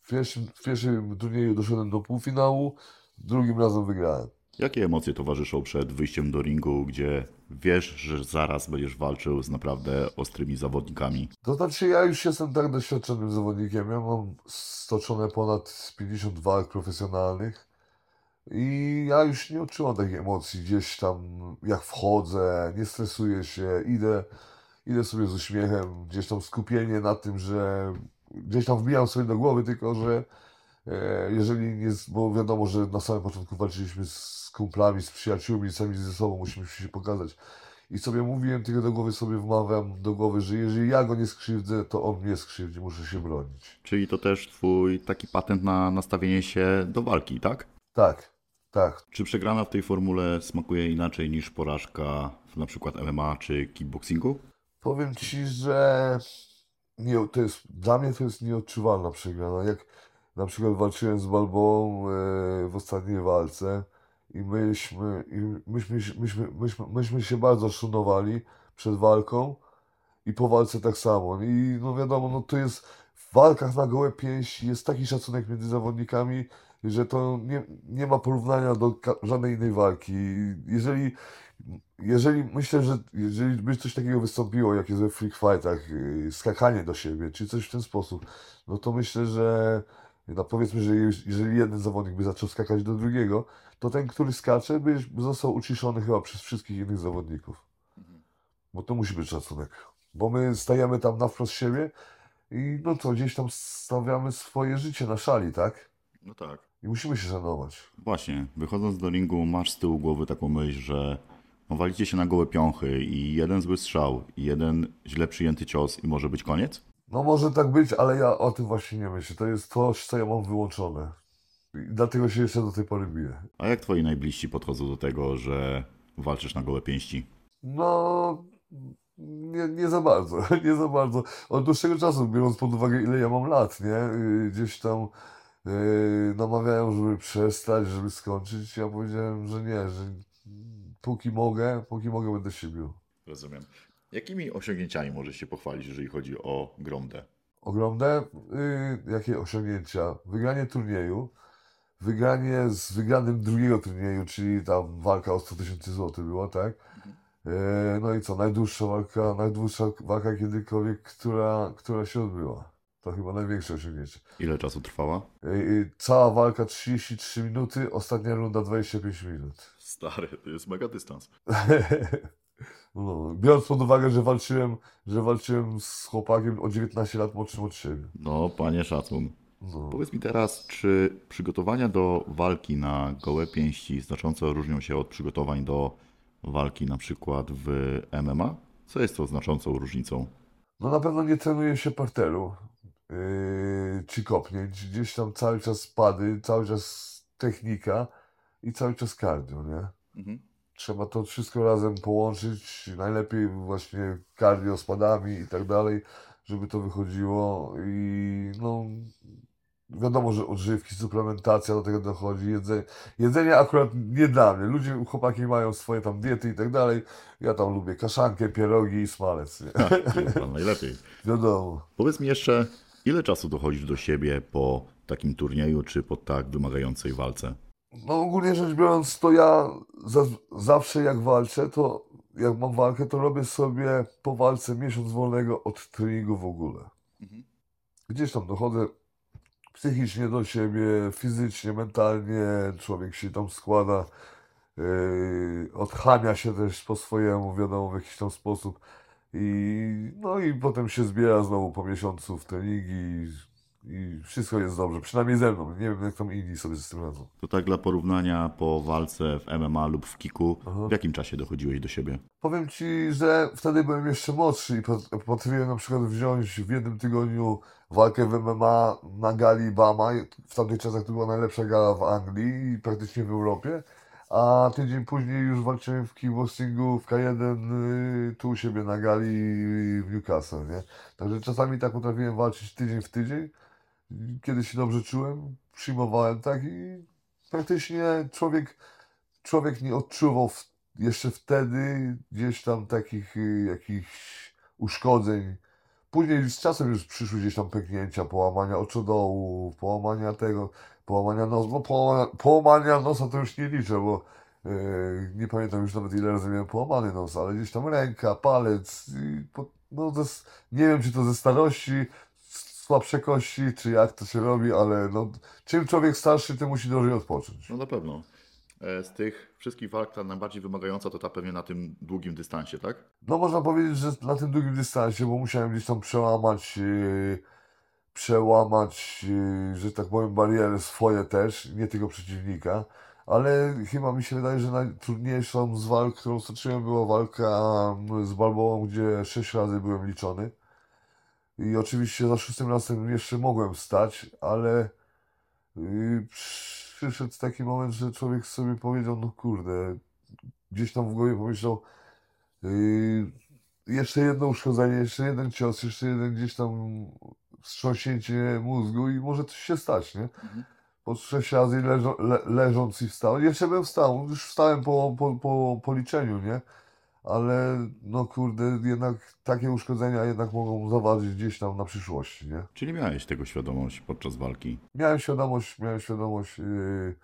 W pierwszym, w pierwszym turnieju doszedłem do półfinału, drugim razem wygrałem. Jakie emocje towarzyszą przed wyjściem do ringu, gdzie wiesz, że zaraz będziesz walczył z naprawdę ostrymi zawodnikami? To znaczy, ja już jestem tak doświadczonym zawodnikiem. Ja mam stoczone ponad 50 walk profesjonalnych i ja już nie odczuwam takich emocji gdzieś tam, jak wchodzę, nie stresuję się, idę, idę sobie z uśmiechem, gdzieś tam skupienie na tym, że gdzieś tam wbijam sobie do głowy, tylko że e, jeżeli nie, bo wiadomo, że na samym początku walczyliśmy z kumplami, z przyjaciółmi, sami ze sobą musimy się pokazać. I sobie mówiłem, tylko do głowy sobie wmawiam do głowy, że jeżeli ja go nie skrzywdzę, to on mnie skrzywdzi, muszę się bronić. Czyli to też twój taki patent na nastawienie się do walki, tak? Tak, tak. Czy przegrana w tej formule smakuje inaczej niż porażka w na przykład MMA czy kickboxingu? Powiem ci, że nie, to jest, dla mnie to jest nieodczuwalna przegrana. Jak na przykład walczyłem z Balboą e, w ostatniej walce i myśmy, i myśmy, się- myśmy, myśmy, myśmy się bardzo szanowali przed walką i po walce tak samo. I no wiadomo, no to jest w walkach na gołe pięści jest taki szacunek między zawodnikami, że to nie, nie ma porównania do żadnej innej walki. Jeżeli jeżeli myślę, że jeżeli by coś takiego wystąpiło, jak jest we freak fightach, yy, skakanie do siebie, czy coś w ten sposób, no to myślę, że no powiedzmy, że jeż- jeżeli jeden zawodnik by zaczął skakać do drugiego, to ten, który skacze, by by został uciszony chyba przez wszystkich innych zawodników. Bo to musi być szacunek. Bo my stajemy tam na wprost siebie i no to gdzieś tam stawiamy swoje życie na szali, tak? No tak. I musimy się szanować. Właśnie, wychodząc do ringu masz z tyłu głowy taką myśl, że no, walicie się na gołe piąchy i jeden zły strzał, i jeden źle przyjęty cios i może być koniec? No może tak być, ale ja o tym właśnie nie myślę. To jest coś, co ja mam wyłączone. I dlatego się jeszcze do tej pory biję. A jak twoi najbliżsi podchodzą do tego, że walczysz na gołe pięści? No, nie, nie za bardzo, nie za bardzo. Od dłuższego czasu, biorąc pod uwagę, ile ja mam lat, nie? Yy, Gdzieś tam yy, namawiają, żeby przestać, żeby skończyć. Ja powiedziałem, że nie, że póki mogę, póki mogę, będę się bił. Rozumiem. Jakimi osiągnięciami możesz się pochwalić, jeżeli chodzi o Gromdę? Ogromne, y, jakie osiągnięcia? Wygranie turnieju, wygranie z wygranym drugiego turnieju, czyli tam walka o 100 tysięcy złotych była, tak? E, no i co, najdłuższa walka, najdłuższa walka kiedykolwiek, która, która się odbyła. To chyba największe osiągnięcie. Ile czasu trwała? E, e, cała walka 33 minuty, ostatnia runda 25 minut. Stary, to jest mega dystans. No, biorąc pod uwagę, że walczyłem, że walczyłem z chłopakiem o 19 lat młodszym od siebie. No, panie szacun. No. Powiedz mi teraz, czy przygotowania do walki na gołe pięści znacząco różnią się od przygotowań do walki na przykład w MMA? Co jest tą znaczącą różnicą? No na pewno nie trenuje się parteru yy, czy kopnięć. Gdzieś tam cały czas pady, cały czas technika i cały czas cardio, nie? Trzeba to wszystko razem połączyć. Najlepiej właśnie cardio z padami i tak dalej, żeby to wychodziło. I no wiadomo, że odżywki, suplementacja do tego dochodzi. Jedzenie, jedzenie akurat nie dla mnie. Ludzie, chłopaki mają swoje tam diety i tak dalej. Ja tam lubię kaszankę, pierogi i smalec, nie? Ha, chyba najlepiej. Wiadomo. Powiedz mi jeszcze, ile czasu dochodzisz do siebie po takim turnieju czy po tak wymagającej walce? No ogólnie rzecz biorąc, to ja za, zawsze jak walczę, to jak mam walkę, to robię sobie po walce miesiąc wolnego od treningu w ogóle. Gdzieś tam dochodzę psychicznie do siebie, fizycznie, mentalnie, człowiek się tam składa, yy, odchania się też po swojemu, wiadomo, w jakiś tam sposób. I, no i potem się zbiera znowu po miesiącu w treningi i, i wszystko jest dobrze, przynajmniej ze mną. Nie wiem, jak tam inni sobie z tym radzą. To tak dla porównania po walce w MMA lub w kiku, Aha. w jakim czasie dochodziłeś do siebie? Powiem ci, że wtedy byłem jeszcze młodszy i pot- potrafiłem na przykład wziąć w jednym tygodniu walkę w MMA na gali Bama. W tamtych czasach to była najlepsza gala w Anglii i praktycznie w Europie. A tydzień później już walczyłem w kickboxingu w K1 y, tu u siebie na gali w Newcastle, nie? Także czasami tak potrafiłem walczyć tydzień w tydzień. Kiedy się dobrze czułem, przyjmowałem tak i praktycznie człowiek, człowiek nie odczuwał w, jeszcze wtedy gdzieś tam takich y, jakichś uszkodzeń. Później z czasem już przyszły gdzieś tam pęknięcia, połamania oczodołu, połamania tego, połamania nosa. No połamania, połamania nosa to już nie liczę, bo Yy, nie pamiętam już nawet ile razy miałem połamany nos, ale gdzieś tam ręka, palec, i po, no nie wiem czy to ze starości, słabsze kości, czy jak to się robi, ale no, czym człowiek starszy, tym musi dłużej odpocząć. No na pewno. E, Z tych wszystkich walk ta najbardziej wymagająca to ta pewnie na tym długim dystansie, tak? No można powiedzieć, że na tym długim dystansie, bo musiałem gdzieś tam przełamać, yy, przełamać, yy, że tak powiem, bariery swoje też, nie tylko przeciwnika, ale chyba mi się wydaje, że najtrudniejszą z walk, którą stoczyłem, była walka mm, z Balboą, gdzie sześć razy byłem liczony. I oczywiście za szóstym razem jeszcze mogłem stać, ale yy, przyszedł taki moment, że człowiek sobie powiedział, no kurde, gdzieś tam w głowie pomyślał, Yy, jeszcze jedno uszkodzenie, jeszcze jeden cios, jeszcze jeden gdzieś tam wstrząśnięcie mózgu i może coś się stać, nie? Mhm. Po sześć razy leżo, le, leżąc i wstał. Jeszcze bym wstał, już wstałem po, po, po, po liczeniu, nie? Ale no kurde, jednak takie uszkodzenia jednak mogą zaważyć gdzieś tam na przyszłości, nie? Czyli miałeś tego świadomość podczas walki. Miałem świadomość, miałem świadomość yy,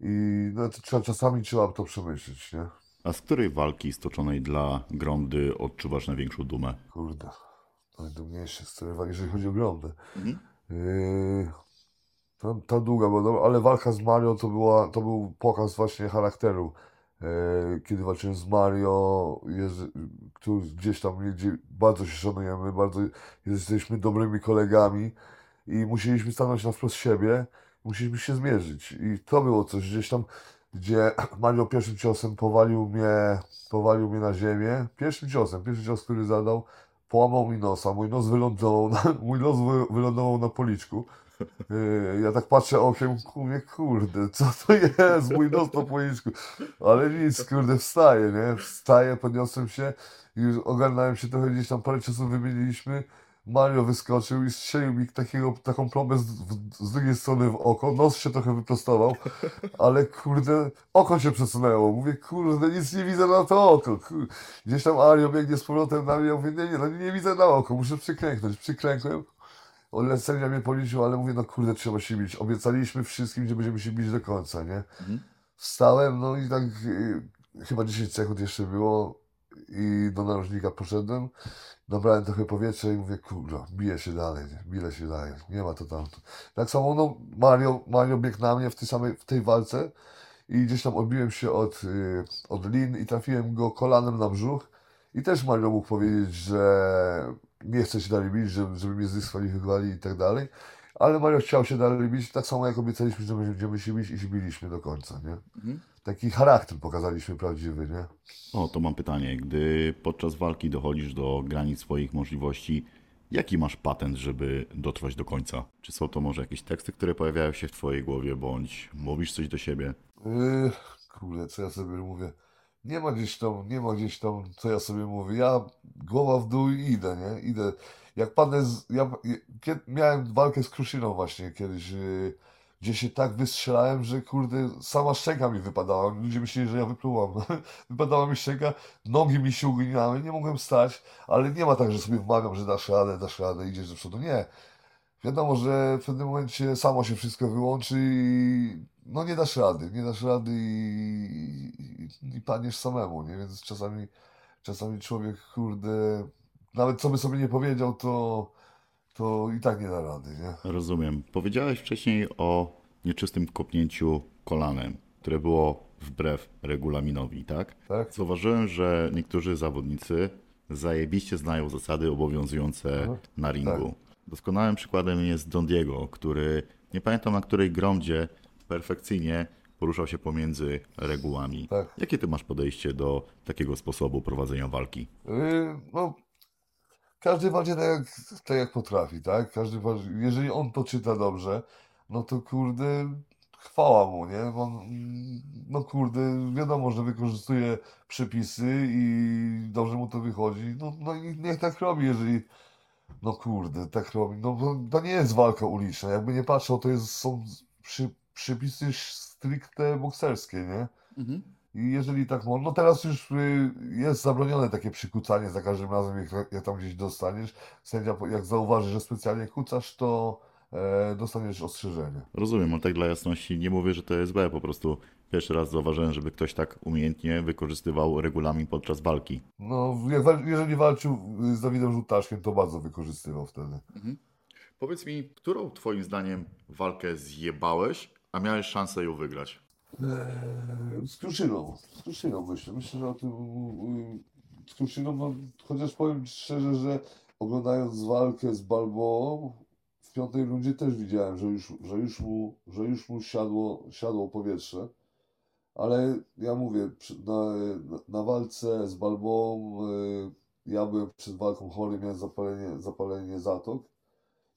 i no, to czasami trzeba to przemyśleć, nie? A z której walki stoczonej dla Gromdy odczuwasz największą dumę? Kurde, najdumniejszy z której wagi, jeżeli chodzi o glądę. Mhm. Yy, ta, ta długa była dobra, ale walka z Mario to, była, to był pokaz właśnie charakteru. Yy, kiedy walczyłem z Mario, jest, który gdzieś tam gdzie bardzo się szanujemy, bardzo jesteśmy dobrymi kolegami i musieliśmy stanąć na wprost siebie, musieliśmy się zmierzyć. I to było coś gdzieś tam, gdzie Mario pierwszym ciosem powalił mnie, powalił mnie na ziemię. Pierwszym ciosem, pierwszy cios, który zadał, połamał mi nosa. Mój nos wylądował na, mój nos wy, wylądował na policzku. Yy, Ja tak patrzę okiem, mówię, kurde, co to jest? Mój nos na policzku. Ale nic, kurde, wstaję, nie? Wstaję, podniosłem się i już ogarnąłem się trochę, gdzieś tam parę ciosów wymieniliśmy. Mario wyskoczył i strzelił mi takiego, taką plombę z, w, z drugiej strony w oko. Nos się trochę wyprostował, ale kurde, oko się przesunęło. Mówię, kurde, nic nie widzę na to oko. Kur- Gdzieś tam Ario biegnie z powrotem na mnie, ja mówię, nie, nie, no nie widzę na oko, muszę przyklęknąć. Przyklękłem. On sędzia mnie policzył, ale mówię, no kurde, trzeba się bić. Obiecaliśmy wszystkim, że będziemy się bić do końca, nie? Mhm. Wstałem, no i tak y, chyba 10 sekund jeszcze było i do narożnika poszedłem. Nabrałem trochę powietrza i mówię, kurwa, biję się dalej, biję się dalej, nie ma to tamto. Tak samo, no, Mario, Mario biegł na mnie w tej samej, w tej walce i gdzieś tam odbiłem się od, y, od lin i trafiłem go kolanem na brzuch i też Mario mógł powiedzieć, że nie chce się dalej bić, żeby, żeby mnie zdyskwalifikowali i tak dalej. Ale Mario chciał się dalej bić, tak samo jak obiecaliśmy, że będziemy się bić i się biliśmy do końca, nie? Mhm. Taki charakter pokazaliśmy prawdziwy, nie? O, to mam pytanie. Gdy podczas walki dochodzisz do granic swoich możliwości, jaki masz patent, żeby dotrwać do końca? Czy są to może jakieś teksty, które pojawiają się w twojej głowie, bądź mówisz coś do siebie? Yy, kurde, co ja sobie mówię? Nie ma gdzieś tam, nie ma gdzieś tam, co ja sobie mówię. Ja głowa w dół i idę, nie? Idę. Jak padnę z... Ja miałem walkę z Kruszyną właśnie kiedyś, yy, gdzie się tak wystrzelałem, że kurde, sama szczęka mi wypadała. Ludzie myśleli, że ja wyplułam. Wypadała mi szczęka, nogi mi się uginały, nie mogłem stać, ale nie ma tak, że sobie wmawiam, że dasz radę, dasz radę, idziesz do przodu. Nie. Wiadomo, że w pewnym momencie samo się wszystko wyłączy i no nie dasz rady, nie dasz rady i, i, i padniesz samemu, nie? Więc czasami, czasami człowiek, kurde, nawet co by sobie nie powiedział, to, to i tak nie da rady, nie? Rozumiem. Powiedziałeś wcześniej o nieczystym kopnięciu kolanem, które było wbrew regulaminowi, tak? Tak? Zauważyłem, że niektórzy zawodnicy zajebiście znają zasady obowiązujące Aha. na ringu. Doskonałym przykładem jest Don Diego, który nie pamiętam na której gromdzie perfekcyjnie poruszał się pomiędzy regułami. Tak. Jakie ty masz podejście do takiego sposobu prowadzenia walki? Yy, no, każdy walczy tak jak, tak jak potrafi, tak? Każdy walczy, jeżeli on to czyta dobrze, no to kurde, chwała mu, nie? On, no kurde, wiadomo, że wykorzystuje przepisy i dobrze mu to wychodzi. No, no i niech tak robi, jeżeli, no kurde, tak robi. No to nie jest walka uliczna. Jakby nie patrzał, to jest, są przy, przepisy stricte bokserskie, nie? I jeżeli tak można, no teraz już y, jest zabronione takie przykucanie za każdym razem, jak, jak tam gdzieś dostaniesz. Sędzia, jak zauważy, że specjalnie kucasz, to e, dostaniesz ostrzeżenie. Rozumiem, ale tak dla jasności nie mówię, że to jest złe, po prostu Pierwszy raz zauważyłem, żeby ktoś tak umiejętnie wykorzystywał regulamin podczas walki. No, jak, jeżeli walczył y, z Dawidem Żółtaszkiem, to bardzo wykorzystywał wtedy. Powiedz mi, którą twoim zdaniem walkę zjebałeś, a miałeś szansę ją wygrać? Eee, Z Kruszyną, z Kruszyną myślę. Myślę, że o tym y, z Kruszyną, no, chociaż powiem szczerze, że oglądając walkę z Balboą w piątej rundzie też widziałem, że już, że już mu, że już mu siadło, siadło powietrze. Ale ja mówię, na, na, walce z Balboą y, ja byłem przed walką chory, miałem zapalenie, zapalenie zatok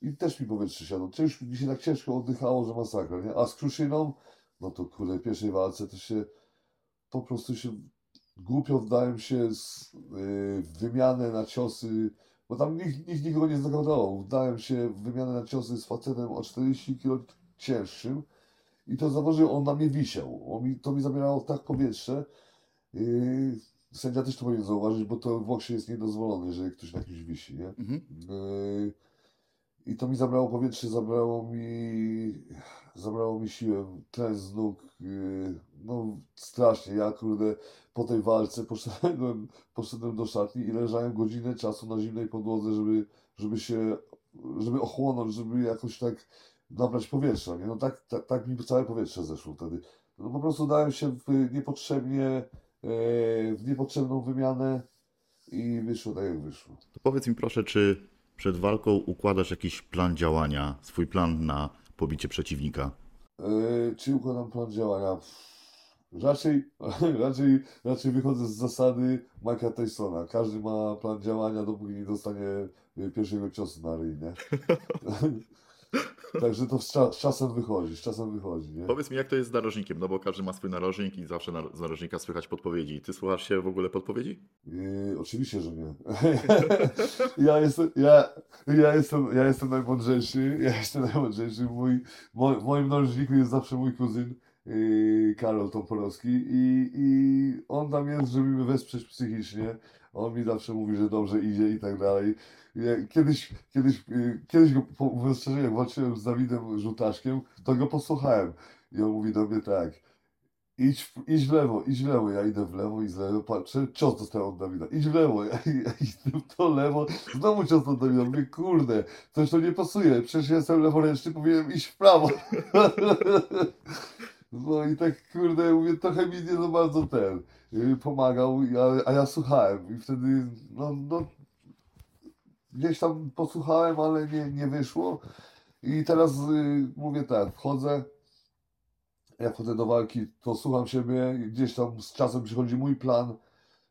i też mi powietrze siadło. Też mi się tak ciężko oddychało, że masakra, nie? A z Kruszyną no to kurde, w pierwszej walce to się po prostu się głupio wdałem się z, y, w wymianę na ciosy, bo tam nikt, nikt nikogo nie zagrodował. Wdałem się w wymianę na ciosy z facetem o 40 kg cięższym i to zauważył, on na mnie wisiał. On mi, to mi zabierało tak powietrze. Yy, sędzia też to powinien zauważyć, bo to w boksie jest niedozwolone, jeżeli ktoś na kimś wisi, nie? Mhm. Yy, I to mi zabrało powietrze, zabrało mi, zabrało mi siłę, tlen z nóg, yy, no strasznie. Ja kurde po tej walce poszedłem, poszedłem do szatni i leżałem godzinę czasu na zimnej podłodze, żeby, żeby się, żeby ochłonąć, żeby jakoś tak nabrać powietrza, nie? No tak, tak, tak mi całe powietrze zeszło wtedy. No po prostu dałem się w niepotrzebnie, yy, w niepotrzebną wymianę i wyszło tak jak wyszło. To powiedz mi proszę, czy przed walką układasz jakiś plan działania, swój plan na pobicie przeciwnika? Yy, czy układam plan działania? Raczej, raczej, raczej wychodzę z zasady Mike'a Tysona. Każdy ma plan działania, dopóki nie dostanie y, pierwszego ciosu na ryj, nie? Także to z, z czasem wychodzi, z czasem wychodzi, nie? Powiedz mi, jak to jest z narożnikiem, no bo każdy ma swój narożnik i zawsze na- z narożnika słychać podpowiedzi. Ty słuchasz się w ogóle podpowiedzi? Yy, oczywiście, że nie. ja, jestem, ja, ja, jestem, ja jestem najmądrzejszy, ja jestem najmądrzejszy. Mój, mo, w moim narożniku jest zawsze mój kuzyn yy, Karol Toporowski i, i on tam jest, żeby mnie wesprzeć psychicznie. On mi zawsze mówi, że dobrze idzie i tak dalej. Kiedyś, kiedyś, yy, kiedyś go, mówiąc szczerze, jak walczyłem z Dawidem Żółtaszkiem, to go posłuchałem. I on mówi do mnie tak, Idź, w- idź w lewo, idź w lewo, ja idę w lewo i z lewo patrzę, cios dostałem od Dawida, idź w lewo, ja, idę w to lewo, znowu cios od Dawida, mówię, kurde, coś to nie pasuje, przecież jestem leworęczny, powinienem iść w prawo. No i tak, kurde, mówię, trochę mi nie za bardzo ten pomagał, ja, a ja słuchałem i wtedy, no, no, gdzieś tam posłuchałem, ale nie, nie wyszło i teraz yy, mówię tak, wchodzę, jak wchodzę do walki, to słucham siebie, gdzieś tam z czasem przychodzi mój plan.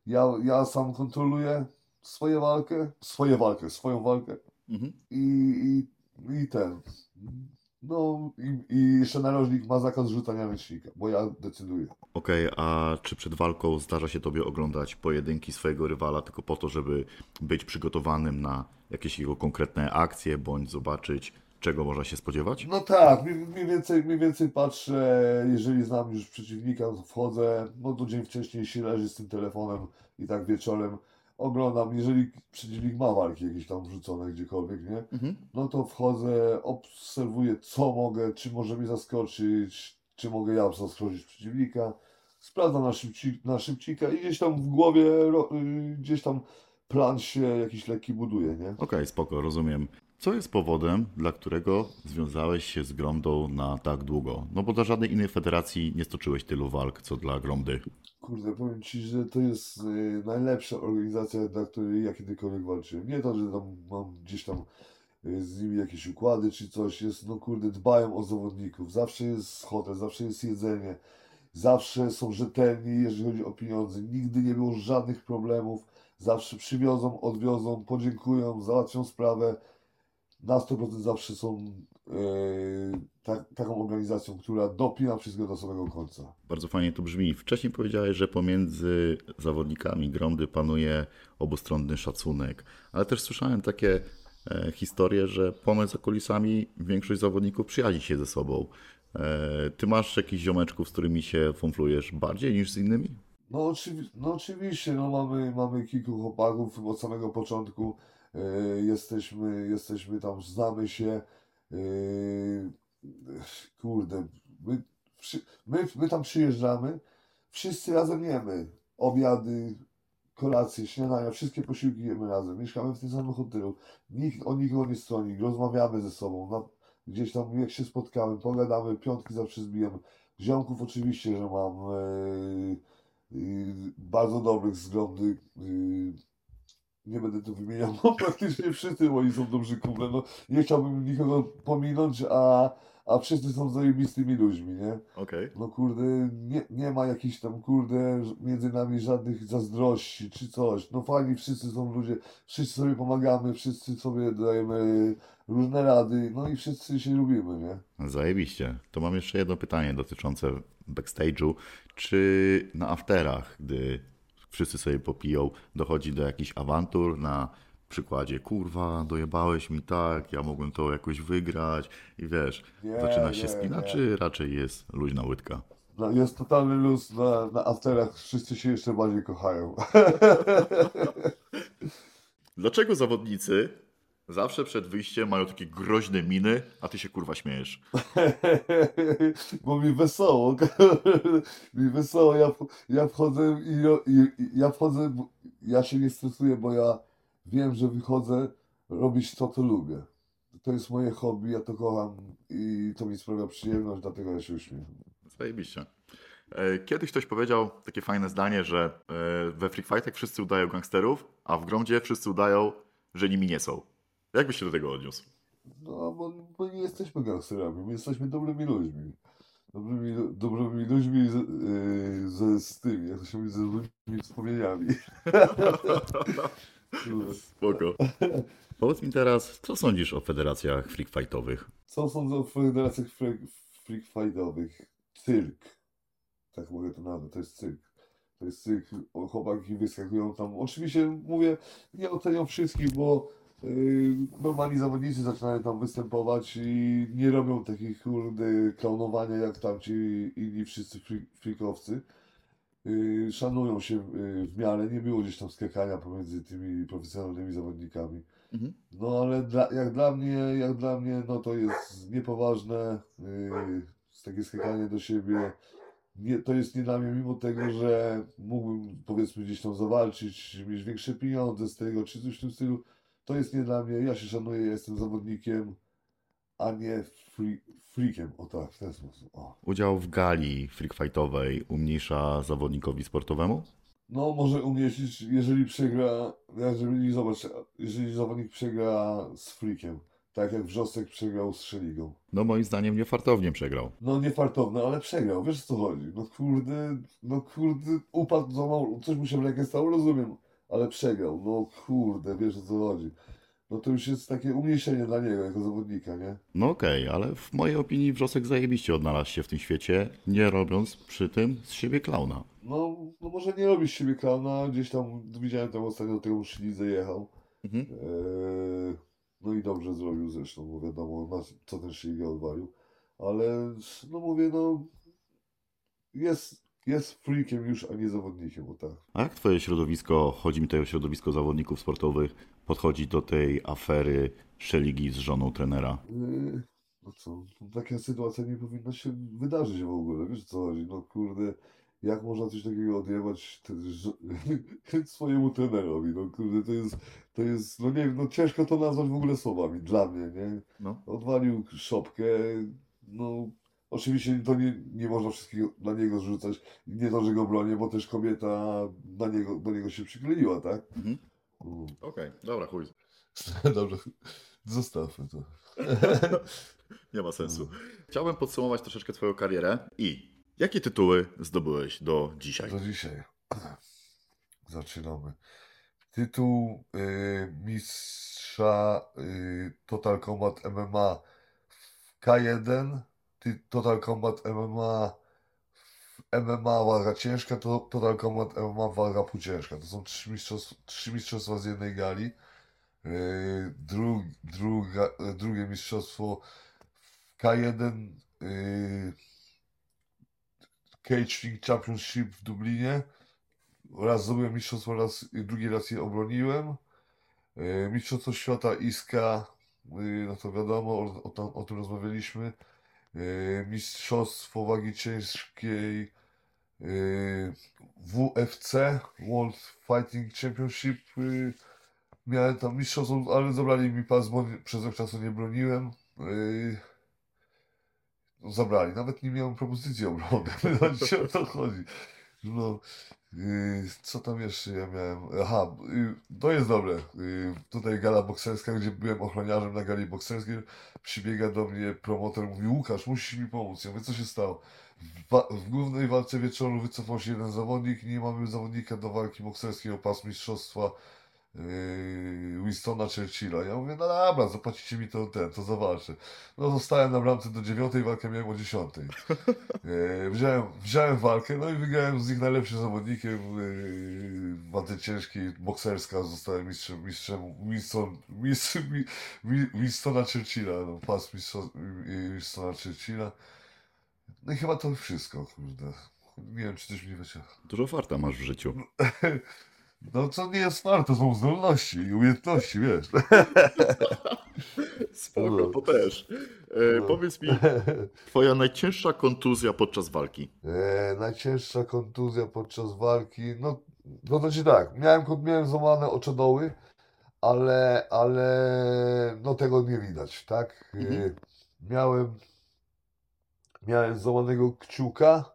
Ja, ja sam kontroluję swoją walkę, swoją walkę, swoją walkę Mhm. i, i, i ten. No i, i jeszcze narożnik ma zakaz rzucania ręcznika, bo ja decyduję. Okej, a czy przed walką zdarza się tobie oglądać pojedynki swojego rywala tylko po to, żeby być przygotowanym na jakieś jego konkretne akcje, bądź zobaczyć, czego można się spodziewać? No tak, mniej, mniej więcej, mniej więcej patrzę, jeżeli znam już przeciwnika, to wchodzę, no to dzień wcześniej się leży z tym telefonem i tak wieczorem oglądam, jeżeli przeciwnik ma walki jakieś tam wrzucone gdziekolwiek, nie? Mhm. No to wchodzę, obserwuję co mogę, czy może mnie zaskoczyć, czy mogę ja zaskoczyć przeciwnika. Sprawdzam na, szybci, na szybcika i gdzieś tam w głowie, y, gdzieś tam plan się jakiś lekki buduje, nie? Okej, spoko, rozumiem. Co jest powodem, dla którego związałeś się z Gromdą na tak długo? No bo dla żadnej innej federacji nie stoczyłeś tylu walk, co dla Gromdy. Kurde, powiem Ci, że to jest y, najlepsza organizacja, dla której ja kiedykolwiek walczyłem. Nie to, że tam mam gdzieś tam y, z nimi jakieś układy czy coś, jest, no kurde, dbają o zawodników. Zawsze jest hotel, zawsze jest jedzenie, zawsze są rzetelni, jeżeli chodzi o pieniądze. Nigdy nie było żadnych problemów. Zawsze przywiozą, odwiozą, podziękują, załatwią sprawę. Na 100% zawsze są y, tak, taką organizacją, która dopina wszystko do samego końca. Bardzo fajnie to brzmi. Wcześniej powiedziałeś, że pomiędzy zawodnikami Gromdy panuje obustronny szacunek, ale też słyszałem takie e, historie, że ponoć za kulisami większość zawodników przyjaźni się ze sobą. E, ty masz jakichś ziomeczków, z którymi się fumflujesz bardziej niż z innymi? No, oczywi- no oczywiście, no mamy, mamy kilku chłopaków od samego początku. e, jesteśmy, jesteśmy tam, znamy się. e, kurde, my my, my tam przyjeżdżamy, wszyscy razem jemy. Obiady, kolacje, śniadania, wszystkie posiłki jemy razem. Mieszkamy w tym samym hotelu. Nikt o nikogo nie stroni, rozmawiamy ze sobą. Na, gdzieś tam jak się spotkamy, pogadamy, piątki zawsze zbijamy. Ziomków oczywiście, że mam e, e, bardzo dobrych względy. E, nie będę tu wymieniał, bo praktycznie wszyscy moi są dobrzy kumple. No, nie chciałbym nikogo pominąć, a, a wszyscy są zajebistymi ludźmi, nie? Okej. No kurde, nie, nie ma jakichś tam kurde między nami żadnych zazdrości czy coś. No fajni wszyscy są ludzie, wszyscy sobie pomagamy, wszyscy sobie dajemy różne rady, no i wszyscy się lubimy, nie? Zajebiście. To mam jeszcze jedno pytanie dotyczące backstage'u. Czy na afterach, gdy wszyscy sobie popiją, dochodzi do jakichś awantur na przykładzie, kurwa, dojebałeś mi tak, ja mogłem to jakoś wygrać i wiesz, Nie, zaczyna się nie, spina, nie. czy raczej jest luźna łydka? Jest totalny luz na, na afterach, wszyscy się jeszcze bardziej kochają. Dlaczego zawodnicy zawsze przed wyjściem mają takie groźne miny, a ty się kurwa śmiejesz? Bo mi wesoło, mi wesoło, ja, ja wchodzę i, i, ja wchodzę, ja się nie stresuję, bo ja wiem, że wychodzę robić to, co lubię. To jest moje hobby, ja to kocham i to mi sprawia przyjemność, dlatego ja się uśmiecham. Zajebiście. E, Kiedyś ktoś powiedział takie fajne zdanie, że e, we Free Fightach wszyscy udają gangsterów, a w Gromdzie wszyscy udają, że nimi nie są. Jak byś się do tego odniósł? No, bo my nie jesteśmy gangsterami, my jesteśmy dobrymi ludźmi. Dobrymi, dobrymi ludźmi z, yy, ze, z tymi, jak to się mówi, ze złymi wspomnieniami. Spoko. Powiedz mi teraz, co sądzisz o federacjach freak fightowych? Co sądzę o federacjach freak, freak fightowych? Cyrk. Tak mogę to nazwać, to jest cyrk. To jest cyrk, chłopaki wyskakują tam. Oczywiście mówię, nie oceniam wszystkich, bo yy, normalni zawodnicy zaczynają tam występować i nie robią takich kurde klaunowania jak tamci inni wszyscy fri- freakowcy. Yy, szanują się yy, w miarę, nie było gdzieś tam skakania pomiędzy tymi profesjonalnymi zawodnikami. Mhm. No ale dla, jak dla mnie, jak dla mnie, no to jest niepoważne, yy, takie skakanie do siebie. Nie, to jest nie dla mnie, mimo tego, że mógłbym powiedzmy gdzieś tam zawalczyć, mieć większe pieniądze z tego, czy coś w tym stylu. To jest nie dla mnie, ja się szanuję, ja jestem zawodnikiem, a nie free, freakiem, o tak, w ten sposób. O. Udział w gali freak fightowej umniejsza zawodnikowi sportowemu? No może umieścić, jeżeli przegra, jeżeli zobacz, jeżeli zawodnik przegra z freakiem, tak jak Wrzosek przegrał z Szeligą. No moim zdaniem niefartownie przegrał. No niefartowne, ale przegrał, wiesz o co chodzi. No kurde, no kurde, upadł, złamał, coś mu się w rękę stało, rozumiem, ale przegrał. No kurde, wiesz o co chodzi. No to już jest takie umniejszenie dla niego jako zawodnika, nie? No okej, ale w mojej opinii Wrzosek zajebiście odnalazł się w tym świecie, nie robiąc przy tym z siebie klauna. No, no może nie robisz z siebie klauna, gdzieś tam widziałem tam ostatnio do tego Szlidze jechał. Mhm. Eee, no i dobrze zrobił zresztą, bo wiadomo, co ten Szliga odwalił. Ale no mówię, no jest, jest freakiem już, a nie zawodnikiem, o tak. A jak twoje środowisko, chodzi mi tutaj o środowisko zawodników sportowych, podchodzi do tej afery Szeligi z żoną trenera? Yy, No co, taka sytuacja nie powinna się wydarzyć w ogóle, wiesz co chodzi, no kurde, jak można coś takiego odjebać te- żo- swojemu trenerowi, no kurde, to jest, to jest, no nie wiem, no ciężko to nazwać w ogóle słowami, dla mnie, nie, No. odwalił szopkę, no oczywiście to nie, nie można wszystkiego na niego zrzucać, nie to, że go bronię, bo też kobieta na niego, do niego się przykleiła, tak? Mhm. Okej, dobra, chuj. Dobrze, zostawmy to. Nie ma sensu. Chciałbym podsumować troszeczkę twoją karierę i jakie tytuły zdobyłeś do dzisiaj? Do dzisiaj. Zaczynamy. Tytuł y, mistrza y, Total Combat MMA w K1, ty, Total Combat MMA MMA waga ciężka, to Total Combat MMA waga półciężka. To są trzy mistrzostwa, trzy mistrzostwa z jednej gali. Y, dru, druga, drugie mistrzostwo w K1 y, Cage League Championship w Dublinie. Raz zdobyłem mistrzostwo, raz, drugi raz je obroniłem. E, Mistrzostwo świata Iska, no to wiadomo, o, o, o tym rozmawialiśmy. yy, Mistrzostwo Wagi Ciężkiej yy, WFC, World Fighting Championship. Yy, miałem tam mistrzostwo, ale zabrali mi pas, bo przez rok czasu nie broniłem. Yy, no, zabrali, nawet nie miałem propozycji obrony, no o to chodzi. No, yy, co tam jeszcze ja miałem? Aha, yy, to jest dobre. Yy, tutaj gala bokserska, gdzie byłem ochroniarzem na gali bokserskiej, przybiega do mnie promotor, mówi Łukasz, musisz mi pomóc. Ja mówię, co się stało? W, w głównej walce wieczoru wycofał się jeden zawodnik i nie mamy zawodnika do walki bokserskiej o pas mistrzostwa yy, Winstona Churchilla. Ja mówię, no dobra, zapłacicie mi to ten, to zawalczę. No zostałem na bramce do dziewiątej, walkę miałem o dziesiątej. E, wziąłem, wziąłem walkę, no i wygrałem z nich najlepszym zawodnikiem e, w walce ciężkiej, bokserska, zostałem mistrzem, mistrzem Winston, mistrz, mi, mi, Winstona Churchilla, no, pas mistrza, Winstona Churchilla. No i chyba to wszystko, kurde. Nie wiem, czy coś mi wyciąga. Dużo farta masz w życiu. No co nie jest smart, to są zdolności i umiejętności, wiesz. Spoko, to też. E, No. Powiedz mi, twoja najcięższa kontuzja podczas walki. E, najcięższa kontuzja podczas walki, no, no to znaczy tak, miałem, miałem złamane oczodoły, ale, ale no tego nie widać, tak? E, Mhm. miałem, miałem złamanego kciuka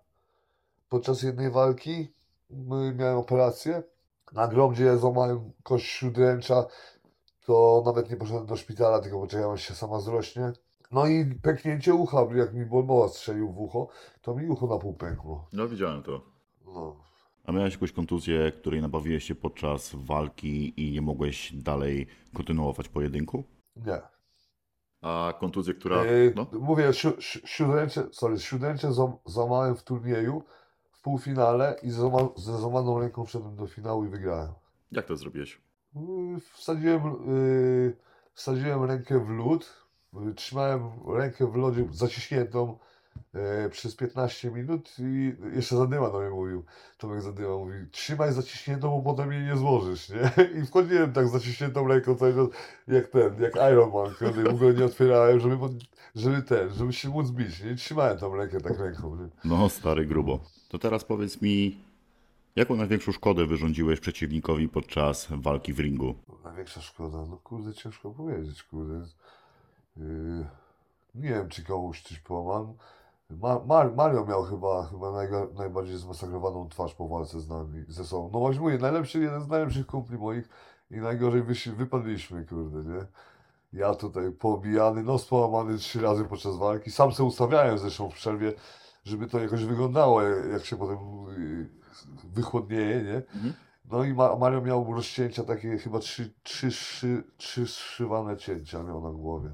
podczas jednej walki, miałem operację, na gromdzie złamałem kość śródręcza, to nawet nie poszedłem do szpitala, tylko poczekałem aż się sama zrośnie. No i pęknięcie ucha, jak mi Bolmoła strzelił w ucho, to mi ucho na pół pękło. No widziałem to. No. A miałeś jakąś kontuzję, której nabawiłeś się podczas walki i nie mogłeś dalej kontynuować pojedynku? Nie. A kontuzję, która... Yy, No, Mówię, si- śródręcze, sorry, zam- złamałem w turnieju, w półfinale i ze złamaną ręką wszedłem do finału i wygrałem. jak to zrobiłeś? Yy, Wsadziłem, yy, wsadziłem rękę w lód, yy, trzymałem rękę w lodzie zaciśniętą przez 15 minut i jeszcze Zadyma do mnie mówił, Tomek Zadyma mówi, trzymaj zaciśniętą, bo potem jej nie złożysz, nie? I wchodziłem tak z zaciśniętą ręką cały czas, jak ten, jak Iron Man, kiedy w ogóle nie otwierałem, żeby, żeby ten, żeby się móc bić, nie? Trzymałem tą rękę tak ręką, nie? No, stary grubo. To teraz powiedz mi, jaką największą szkodę wyrządziłeś przeciwnikowi podczas walki w ringu? Największa szkoda, no kurde, ciężko powiedzieć, kurde. Yy, nie wiem, czy komuś coś połamałem. Ma, Mar, Mario miał chyba, chyba najga, najbardziej zmasakrowaną twarz po walce z nami, ze sobą. No właśnie mówię, najlepszy, jeden z najlepszych kumpli moich i najgorzej wypadliśmy, kurde, nie? Ja tutaj poobijany, nos połamany trzy razy podczas walki. Sam sobie ustawiałem zresztą w przerwie, żeby to jakoś wyglądało, jak się potem yy, wychłodnieje, nie? Mhm. No i Ma- Mario miał rozcięcia takie, chyba trzy, trzy, trzy, trzy zszywane cięcia miał na głowie,